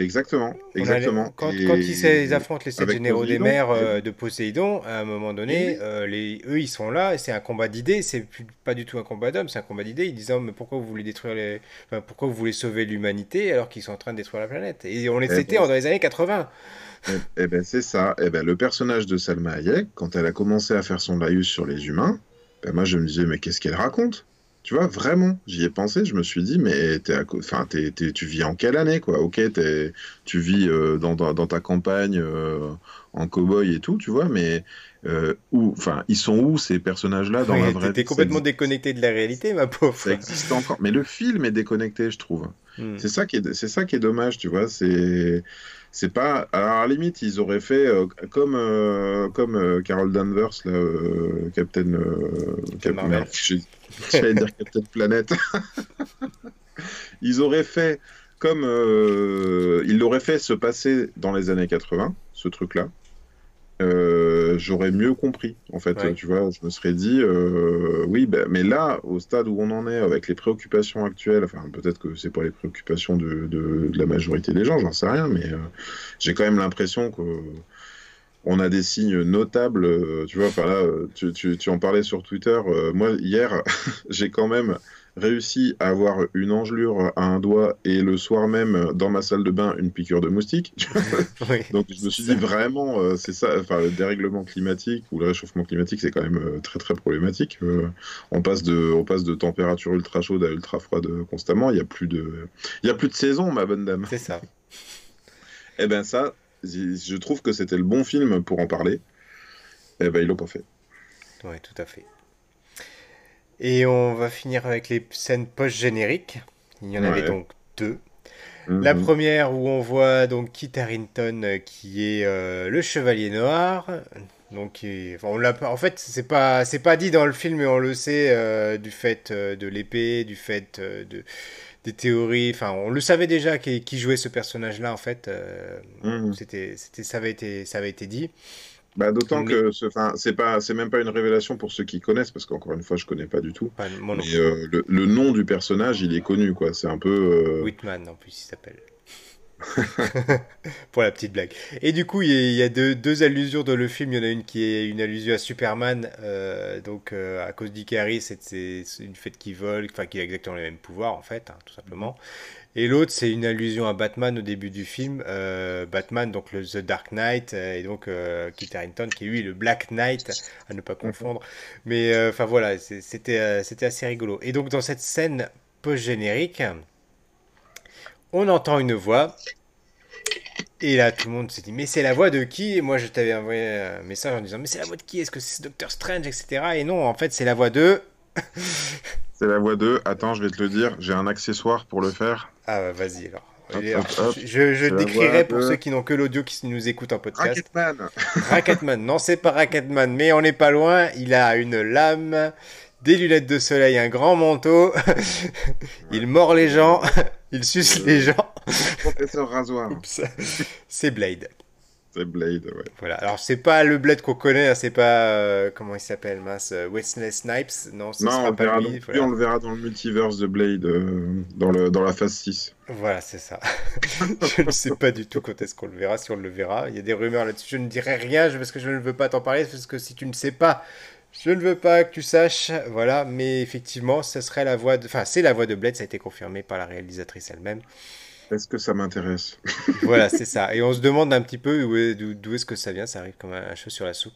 [SPEAKER 2] Exactement, exactement.
[SPEAKER 1] quand, ils, affrontent les sept généraux des mers euh, de Poséidon, à un moment donné, euh, les, eux ils sont là, et c'est un combat d'idées, c'est pas du tout un combat d'hommes, c'est un combat d'idées. Ils disent oh, mais pourquoi vous voulez détruire les, pourquoi vous voulez sauver l'humanité alors qu'ils sont en train de détruire la planète? Et on les eh était ben, dans les années 80.
[SPEAKER 2] Eh, eh, ben c'est ça. Eh ben le personnage de Salma Hayek, quand elle a commencé à faire son laïus sur les humains, ben moi je me disais mais qu'est-ce qu'elle raconte? Tu vois, vraiment, j'y ai pensé, je me suis dit, mais enfin, tu vis en quelle année, quoi? Ok, tu vis euh, dans, ta campagne euh, en cow-boy et tout, tu vois, mais euh, où, enfin, ils sont où ces personnages-là dans la vraie
[SPEAKER 1] vie complètement déconnecté de la réalité, ma pauvre.
[SPEAKER 2] Ça existe encore, mais le film est déconnecté, je trouve. Hmm. C'est ça qui est, c'est ça qui est dommage, tu vois. C'est c'est pas. Alors, à la limite, ils auraient fait euh, comme, euh, comme euh, Carol Danvers, là, Captain. Captain J'allais dire Captain Planet. ils auraient fait comme. ils l'auraient fait se passer dans les années 80, ce truc-là. Euh, j'aurais mieux compris. En fait, tu vois, je me serais dit, euh, oui, ben, mais là, au stade où on en est, avec les préoccupations actuelles, enfin, peut-être que c'est pas les préoccupations de, de, la majorité des gens, j'en sais rien, mais euh, j'ai quand même l'impression que on a des signes notables. tu vois, enfin là, tu, tu, tu, en parlais sur Twitter. moi, hier, j'ai quand même réussi à avoir une engelure à un doigt et le soir même, dans ma salle de bain, une piqûre de moustique. Donc je me suis dit vraiment, euh, c'est ça, enfin le dérèglement climatique ou le réchauffement climatique, c'est quand même euh, très très problématique. Euh, on, passe de, on passe de température ultra chaude à ultra froide constamment. Il n'y a, plus de... Il y a plus de saison, ma bonne dame.
[SPEAKER 1] C'est ça.
[SPEAKER 2] Eh ben ça, je trouve que c'était le bon film pour en parler. Eh ben ils l'ont pas fait.
[SPEAKER 1] Oui, tout à fait. Et on va finir avec les scènes post-génériques. Il y en avait donc deux. La mhm. première où on voit donc Kit Harington euh, qui est euh, le chevalier noir. Donc on l'a en fait c'est pas c'est pas dit dans le film mais on le sait euh, du fait de l'épée, du fait de des théories. Enfin on le savait déjà qui, jouait ce personnage là en fait. Mhm. C'était c'était ça avait été ça avait été dit.
[SPEAKER 2] Bah, D'autant que ce, c'est pas, c'est même pas une révélation pour ceux qui connaissent, parce qu'encore une fois, je connais pas du tout. mais euh, le, nom du personnage, il est connu, quoi. C'est un peu. Euh,
[SPEAKER 1] Whitman, en plus, il s'appelle. pour la petite blague. Et du coup, il y a, deux, deux, allusions dans le film. Il y en a une qui est une allusion à Superman, euh, donc à cause d'Ikari, c'est une fête qui vole, enfin qui a exactement les mêmes pouvoirs en fait, hein, tout simplement. Et l'autre, c'est une allusion à Batman au début du film. Euh, Batman, donc le The Dark Knight, euh, et donc euh, Kit Harington, qui est lui le Black Knight, à ne pas confondre. Mais euh, enfin voilà, c'était c'était assez rigolo. Et donc dans cette scène post-générique, on entend une voix. Et là, tout le monde s'est dit, mais c'est la voix de qui? Et moi, je t'avais envoyé un message en disant, mais c'est la voix de qui? Est-ce que c'est Doctor Strange, etc. Et non, en fait, c'est la voix de...
[SPEAKER 2] c'est la voix de... Attends, je vais te le dire, j'ai un accessoire pour le faire.
[SPEAKER 1] Ah bah vas-y alors. je, décrirai pour ceux qui n'ont que l'audio qui nous écoutent en podcast.
[SPEAKER 2] Racketman.
[SPEAKER 1] Racketman. Non, c'est pas Racketman, mais on n'est pas loin. Il a une lame, des lunettes de soleil, un grand manteau. il mord les gens. il suce les gens.
[SPEAKER 2] Professeur Rasoir.
[SPEAKER 1] C'est Blade.
[SPEAKER 2] C'est Blade, ouais.
[SPEAKER 1] Voilà, alors c'est pas le Blade qu'on connaît, hein, c'est pas. Euh, comment il s'appelle, mince euh, Wesley Snipes Non,
[SPEAKER 2] ça sera on pas lui. on le verra dans le multiverse de Blade, euh, dans, le, dans la phase 6.
[SPEAKER 1] Voilà, c'est ça. je ne sais pas du tout quand est-ce qu'on le verra, si on le verra. Il y a des rumeurs là-dessus. Je ne dirai rien parce que je ne veux pas t'en parler, parce que si tu ne sais pas. Je ne veux pas que tu saches, voilà, mais effectivement, ce serait la voix de, enfin, c'est la voix de Blade, ça a été confirmé par la réalisatrice elle-même.
[SPEAKER 2] Est-ce que ça m'intéresse?
[SPEAKER 1] Voilà, c'est ça. Et on se demande un petit peu d'où est-ce que ça vient. Ça arrive comme un cheveu sur la soupe.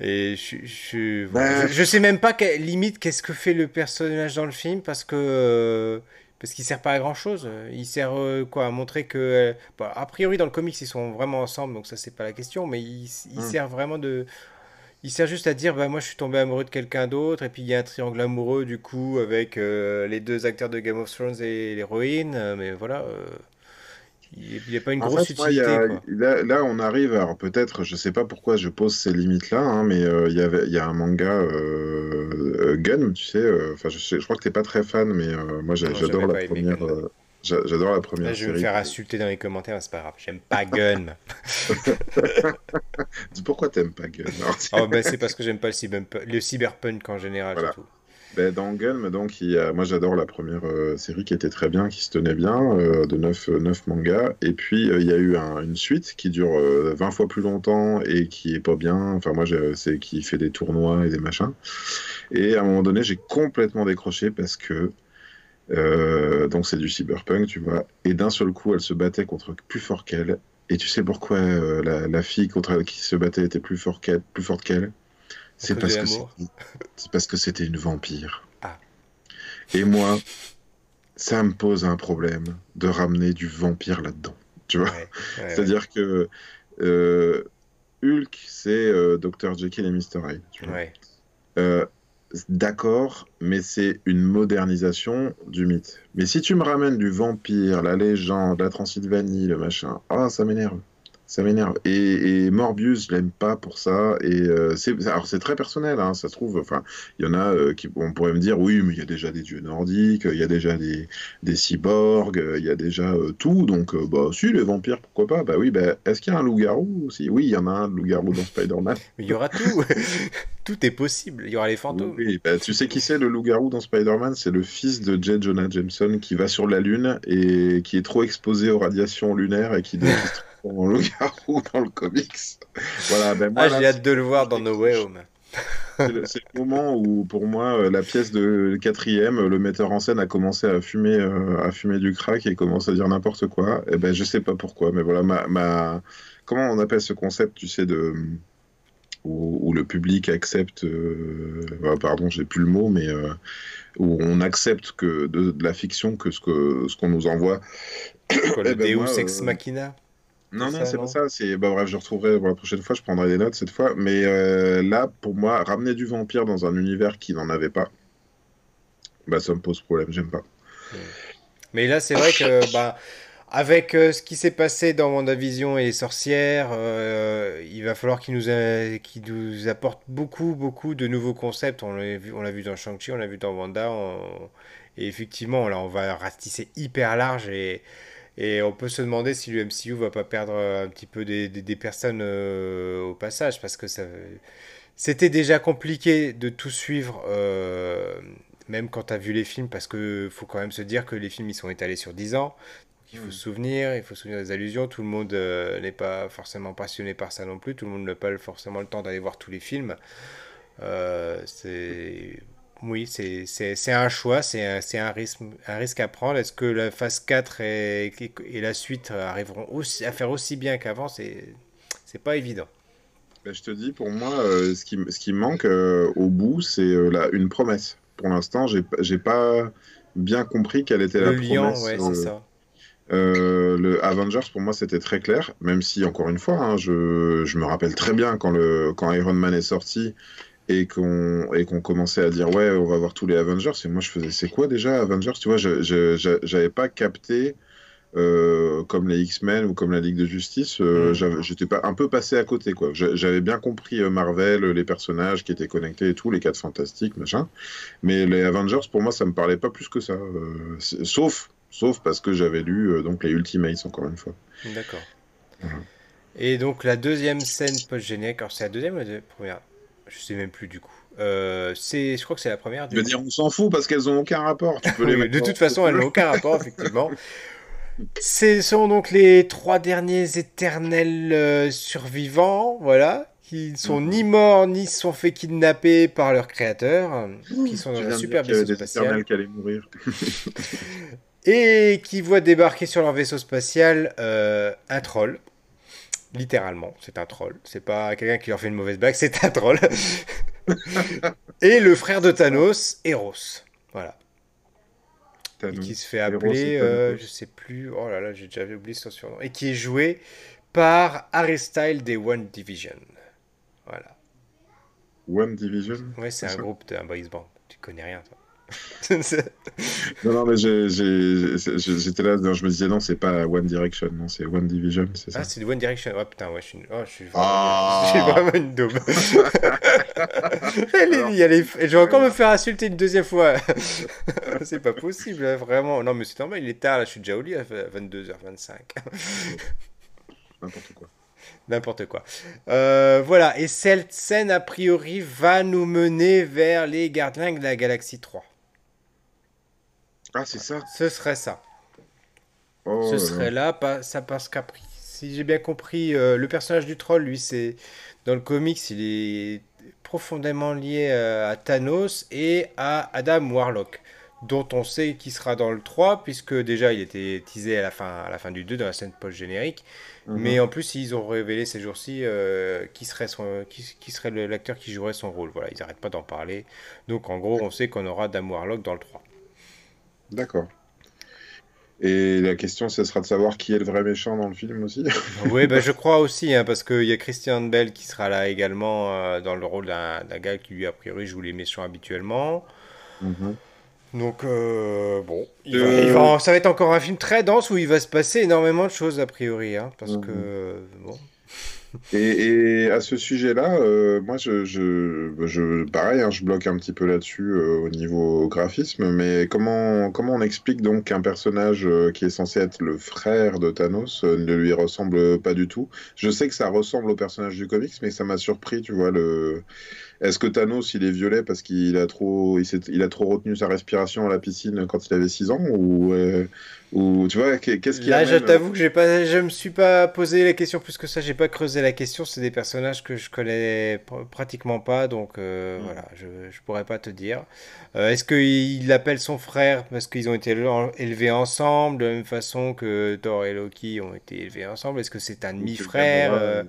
[SPEAKER 1] Et je, je, ben, je, sais même pas, limite, qu'est-ce que fait le personnage dans le film parce que. Euh, parce qu'il sert pas à grand chose. Il sert euh, quoi à montrer que. a priori, dans le comics, ils sont vraiment ensemble, donc ça, c'est pas la question, mais il, il hmm. sert vraiment de il sert juste à dire bah moi je suis tombé amoureux de quelqu'un d'autre et puis il y a un triangle amoureux du coup avec euh, les deux acteurs de Game of Thrones et l'héroïne euh, mais voilà euh, il n'y a pas une grosse utilité
[SPEAKER 2] Là, on arrive alors peut-être je sais pas pourquoi je pose ces limites là hein, mais il y y a un manga Gun tu sais enfin je, je, crois que t'es pas très fan mais moi j'adore la première J'adore la première
[SPEAKER 1] je vais me faire insulter dans les commentaires, c'est pas grave. J'aime pas Gun.
[SPEAKER 2] Pourquoi t'aimes pas Gun
[SPEAKER 1] oh, ben, C'est parce que j'aime pas le, cyberpunk en général. Surtout.
[SPEAKER 2] Ben, dans Gun, donc, il moi j'adore la première euh, série qui était très bien, qui se tenait bien, euh, de 9, 9 mangas. Et puis euh, il y a eu une suite qui dure 20 fois plus longtemps et qui est pas bien. Enfin, moi, c'est qui fait des tournois et des machins. Et à un moment donné, j'ai complètement décroché parce que euh, donc c'est du cyberpunk, tu vois. Et d'un seul coup, elle se battait contre plus fort qu'elle. Et tu sais pourquoi euh, la, fille contre elle qui se battait était plus, fort qu'elle, plus forte qu'elle? C'est parce, que c'est parce que c'était une vampire. Ah. Et moi, ça me pose un problème de ramener du vampire là-dedans. Tu vois C'est-à-dire que euh, Hulk, c'est Dr. Jekyll et Mr. Hyde. Tu vois D'accord, mais c'est une modernisation du mythe. Mais si tu me ramènes du vampire, la légende, la Transylvanie, le machin, ah, ça m'énerve ça m'énerve. Et, Morbius, je l'aime pas pour ça. Et euh, c'est alors c'est très personnel, hein, ça se trouve. Enfin, il y en a euh, qui on pourrait me dire oui, mais il y a déjà des dieux nordiques, il y a déjà des, des cyborgs, il y a déjà euh, tout. Donc bah si les vampires, pourquoi pas? Bah oui. Bah est-ce qu'il y a un loup-garou aussi? Oui, il y en a un loup-garou dans Spider-Man.
[SPEAKER 1] il y aura tout. tout est possible. Il y aura les fantômes.
[SPEAKER 2] Oui, bah, tu sais qui c'est le loup-garou dans Spider-Man? C'est le fils de J. Jonah Jameson qui va sur la lune et qui est trop exposé aux radiations lunaires et qui loup-garou dans le comics.
[SPEAKER 1] Voilà, ben moi, ah, j'ai hâte de le voir dans No Way Home.
[SPEAKER 2] c'est le, moment où, pour moi, euh, la pièce de quatrième, le metteur en scène a commencé à fumer, euh, à fumer du crack et commence à dire n'importe quoi. Et eh ben, je sais pas pourquoi, mais voilà, ma, ma... comment on appelle ce concept, tu sais, de où, le public accepte, euh... bah, pardon, j'ai plus le mot, mais où on accepte que de, la fiction que ce que ce qu'on nous envoie.
[SPEAKER 1] Quoi, le eh ben, Deus ex machina.
[SPEAKER 2] Non, non, c'est pas ça. C'est bah, bref, je retrouverai pour la prochaine fois. Je prendrai des notes cette fois. Mais euh, là, pour moi, ramener du vampire dans un univers qui n'en avait pas, bah, ça me pose problème. J'aime pas.
[SPEAKER 1] Mais là, c'est vrai que bah, avec euh, ce qui s'est passé dans WandaVision et les sorcières, euh, il va falloir qu'il nous, nous apporte beaucoup, beaucoup de nouveaux concepts. On l'a vu, on l'a vu dans Shang-Chi, on l'a vu dans Wanda. Et effectivement, là, on va ratisser hyper large et et on peut se demander si le MCU va pas perdre un petit peu des, des, personnes euh, au passage, parce que ça, c'était déjà compliqué de tout suivre, euh, même quand tu as vu les films, parce que faut quand même se dire que les films ils sont étalés sur 10 ans. Il faut mm. se souvenir, il faut se souvenir des allusions. Tout le monde euh, n'est pas forcément passionné par ça non plus. Tout le monde n'a pas forcément le temps d'aller voir tous les films. c'est oui, c'est un choix, c'est un, un, risque, un risque à prendre. Est-ce que la phase 4 et, et, la suite arriveront aussi, à faire aussi bien qu'avant C'est pas évident.
[SPEAKER 2] Ben, je te dis, pour moi, euh, ce, qui, ce qui manque euh, au bout, c'est euh, une promesse. Pour l'instant, j'ai pas bien compris quelle était la promesse. Ouais, c'est ça. le Avengers, pour moi, c'était très clair, même si, encore une fois, hein, je, je, me rappelle très bien quand, le, quand Iron Man est sorti et qu'on et qu'on commençait à dire ouais on va voir tous les Avengers. Et moi je faisais c'est quoi déjà Avengers? Tu vois je j'avais pas capté euh, comme les X-Men ou comme la Ligue de Justice euh, mm. j'étais pas un peu passé à côté quoi. J'avais bien compris euh, Marvel les personnages qui étaient connectés et tout les quatre fantastiques machin. Mais les Avengers pour moi ça me parlait pas plus que ça. Sauf sauf parce que j'avais lu donc les Ultimates encore une fois.
[SPEAKER 1] D'accord. Et donc la deuxième scène post-générique, alors c'est la deuxième ou la première? Je sais même plus du coup. Euh, c'est, je crois que c'est la première.
[SPEAKER 2] Je veux dire, on s'en fout parce qu'elles ont aucun rapport. Tu peux
[SPEAKER 1] les de toute façon, elles n'ont aucun rapport, effectivement. Ce sont donc les trois derniers éternels euh, survivants, voilà, qui ne sont ni morts ni se sont fait kidnapper par leur créateur, qui sont dans un super vaisseau spatial. Qui mourir. et qui voient débarquer sur leur vaisseau spatial euh, un troll Littéralement, c'est un troll. C'est pas quelqu'un qui leur fait une mauvaise blague, c'est un troll. et le frère de Thanos, Eros. Voilà. Et qui se fait appeler, euh, je sais plus, oh là là, j'ai déjà oublié son surnom. Et qui est joué par Harry des One Division. Voilà.
[SPEAKER 2] One Division
[SPEAKER 1] Ouais, c'est un groupe, un boys band. Tu connais rien, toi.
[SPEAKER 2] non, non, mais j'étais là, je me disais non, c'est pas One Direction, non, c'est One Division, c'est ça?
[SPEAKER 1] Ah, c'est One Direction, oh putain, ouais, je suis, oh, je suis, vraiment, ah. vraiment une daube. je vais encore me faire insulter une deuxième fois. c'est pas possible, hein, vraiment. Non, mais c'est normal, il est tard, là, je suis déjà au lit à 22h25.
[SPEAKER 2] N'importe quoi.
[SPEAKER 1] N'importe quoi. Euh, voilà, et cette scène, a priori, va nous mener vers les Gardiens de la Galaxie 3.
[SPEAKER 2] Ah, c'est ça
[SPEAKER 1] Ce serait ça. Oh Ce serait là, ça parce qu'après, si j'ai bien compris, euh, le personnage du troll, lui, c'est dans le comics, il est profondément lié euh, à Thanos et à Adam Warlock, dont on sait qu'il sera dans le 3, puisque déjà il était teasé à la fin, à la fin du 2, dans la scène post-générique. Mhm. Mais en plus, ils ont révélé ces jours-ci euh, qui serait, son, qui, qui serait l'acteur qui jouerait son rôle. Voilà, ils n'arrêtent pas d'en parler. Donc en gros, on sait qu'on aura Adam Warlock dans le 3.
[SPEAKER 2] D'accord. Et la question, ce sera de savoir qui est le vrai méchant dans le film aussi.
[SPEAKER 1] oui, bah, je crois aussi, hein, parce qu'il y a Christian Bell qui sera là également euh, dans le rôle d'un gars qui, lui, a priori, joue les méchants habituellement. Mhm. Donc, euh, bon, ça va être encore un film très dense où il va se passer énormément de choses, a priori. Hein, parce mhm. que, bon,
[SPEAKER 2] et, à ce sujet-là, euh, moi, je, je, pareil, hein, je bloque un petit peu là-dessus euh, au niveau graphisme, mais comment, comment on explique donc qu'un personnage euh, qui est censé être le frère de Thanos ne lui ressemble pas du tout? Je sais que ça ressemble au personnage du comics, mais ça m'a surpris, tu vois, le... Est-ce que Thanos, il est violet parce qu'il a trop, il, il, a trop retenu sa respiration à la piscine quand il avait 6 ans ou, ou tu vois, qu'est-ce qu'il
[SPEAKER 1] Là, je t'avoue que j'ai pas, je me suis pas posé la question plus que ça, j'ai pas creusé la question, c'est des personnages que je connais pratiquement pas, donc euh, mm. voilà, je, ne pourrais pas te dire. Euh, est-ce qu'il appelle son frère parce qu'ils ont été élevés ensemble, de la même façon que Thor et Loki ont été élevés ensemble? Est-ce que c'est un demi-frère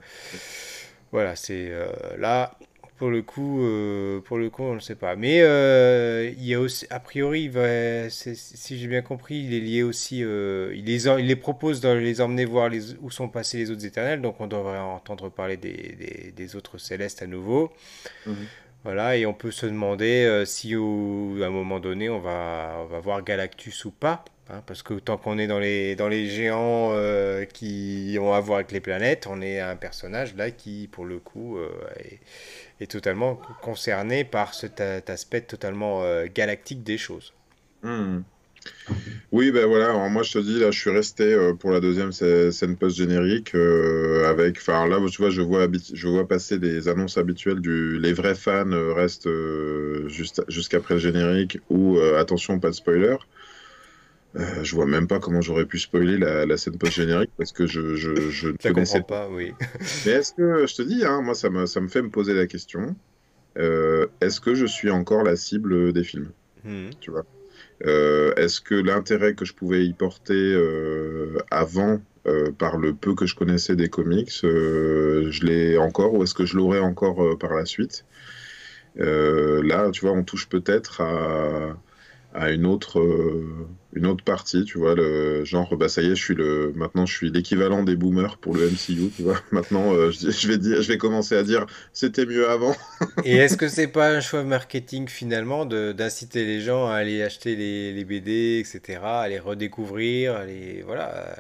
[SPEAKER 1] Voilà, c'est là pour le coup, euh, pour le coup, on ne sait pas. Mais euh, il y a aussi, a priori, si j'ai bien compris, il est lié aussi. Euh, il, les, il les propose de les emmener voir les, où sont passés les autres éternels. Donc on devrait entendre parler des, des, autres célestes à nouveau. Mhm. Voilà, et on peut se demander si au, à un moment donné on va, on va voir Galactus ou pas. Hein, parce que tant qu'on est dans les, dans les géants qui ont à voir avec les planètes, on est un personnage là qui, pour le coup, est, est totalement concerné par cet aspect totalement euh, galactique des choses.
[SPEAKER 2] Hmm. Oui, ben voilà, moi je te dis, là je suis resté euh, pour la deuxième scène post-générique euh, avec, enfin là tu vois, je vois, je vois passer des annonces habituelles du les vrais fans restent juste jusqu'après le générique ou attention, pas de spoiler. Euh, je vois même pas comment j'aurais pu spoiler la, scène post-générique parce que je, je, je ne connaissais
[SPEAKER 1] pas. Oui.
[SPEAKER 2] Mais est-ce que, je te dis, hein, moi ça me, ça me fait me poser la question, euh, est-ce que je suis encore la cible des films hmm. Tu vois? Euh, Est-ce que l'intérêt que je pouvais y porter avant, par le peu que je connaissais des comics, je l'ai encore ou est-ce que je l'aurai encore par la suite? Là, tu vois, on touche peut-être à à une autre euh, une autre partie tu vois le genre bah ça y est je suis le maintenant je suis l'équivalent des boomers pour le MCU tu vois maintenant euh, je, vais dire je vais commencer à dire c'était mieux avant
[SPEAKER 1] et est-ce que c'est pas un choix marketing finalement d'inciter les gens à aller acheter les, les, BD etc à les redécouvrir à les voilà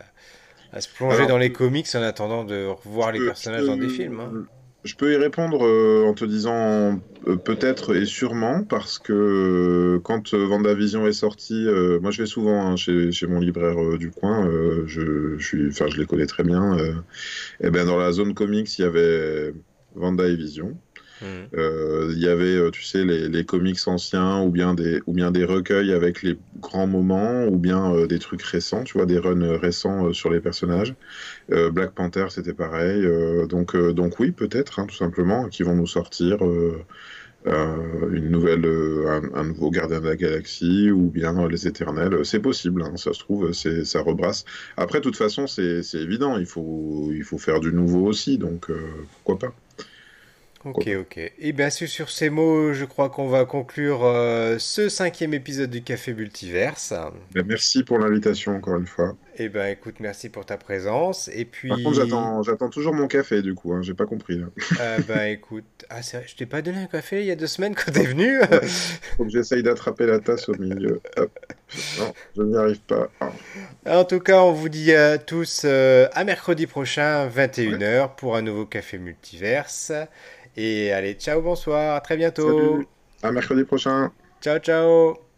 [SPEAKER 1] à, se plonger dans les comics en attendant de revoir les personnages dans des films hein.
[SPEAKER 2] Je peux y répondre euh, en te disant euh, peut-être et sûrement parce que euh, quand Vendavision est sorti, moi je vais souvent hein, chez, mon libraire du coin, je, je, suis, je les connais très bien. et ben dans la zone comics il y avait Vanda Vision. Euh, il y avait, euh, tu sais, les, comics anciens ou bien, des, ou bien des recueils avec les grands moments ou bien euh, des trucs récents, tu vois, des runs récents sur les personnages. Black Panther, c'était pareil. donc, donc oui, peut-être, hein, tout simplement, qui vont nous sortir une nouvelle, un, nouveau Gardien de la Galaxie ou bien les Éternels. C'est possible, hein, ça se trouve, ça rebrasse. Après, de toute façon, c'est évident, il faut, il faut faire du nouveau aussi, donc pourquoi pas.
[SPEAKER 1] Ok, ok. Et bien sûr, sur ces mots, je crois qu'on va conclure euh, ce cinquième épisode du Café Multiverse.
[SPEAKER 2] Ben, merci pour l'invitation encore une fois.
[SPEAKER 1] Et eh ben écoute, merci pour ta présence. Et puis.
[SPEAKER 2] Par contre, j'attends, toujours mon café du coup. Hein, j'ai pas compris là.
[SPEAKER 1] Euh, ben écoute, ah vrai, je t'ai pas donné un café il y a deux semaines quand t'es venu.
[SPEAKER 2] Faut que j'essaye d'attraper la tasse au milieu. Non, je n'y arrive pas.
[SPEAKER 1] En tout cas, on vous dit à tous euh, à mercredi prochain, 21h, pour un nouveau Café Multiverse. Et allez, ciao, bonsoir, à très bientôt.
[SPEAKER 2] Salut. À mercredi prochain.
[SPEAKER 1] Ciao, ciao.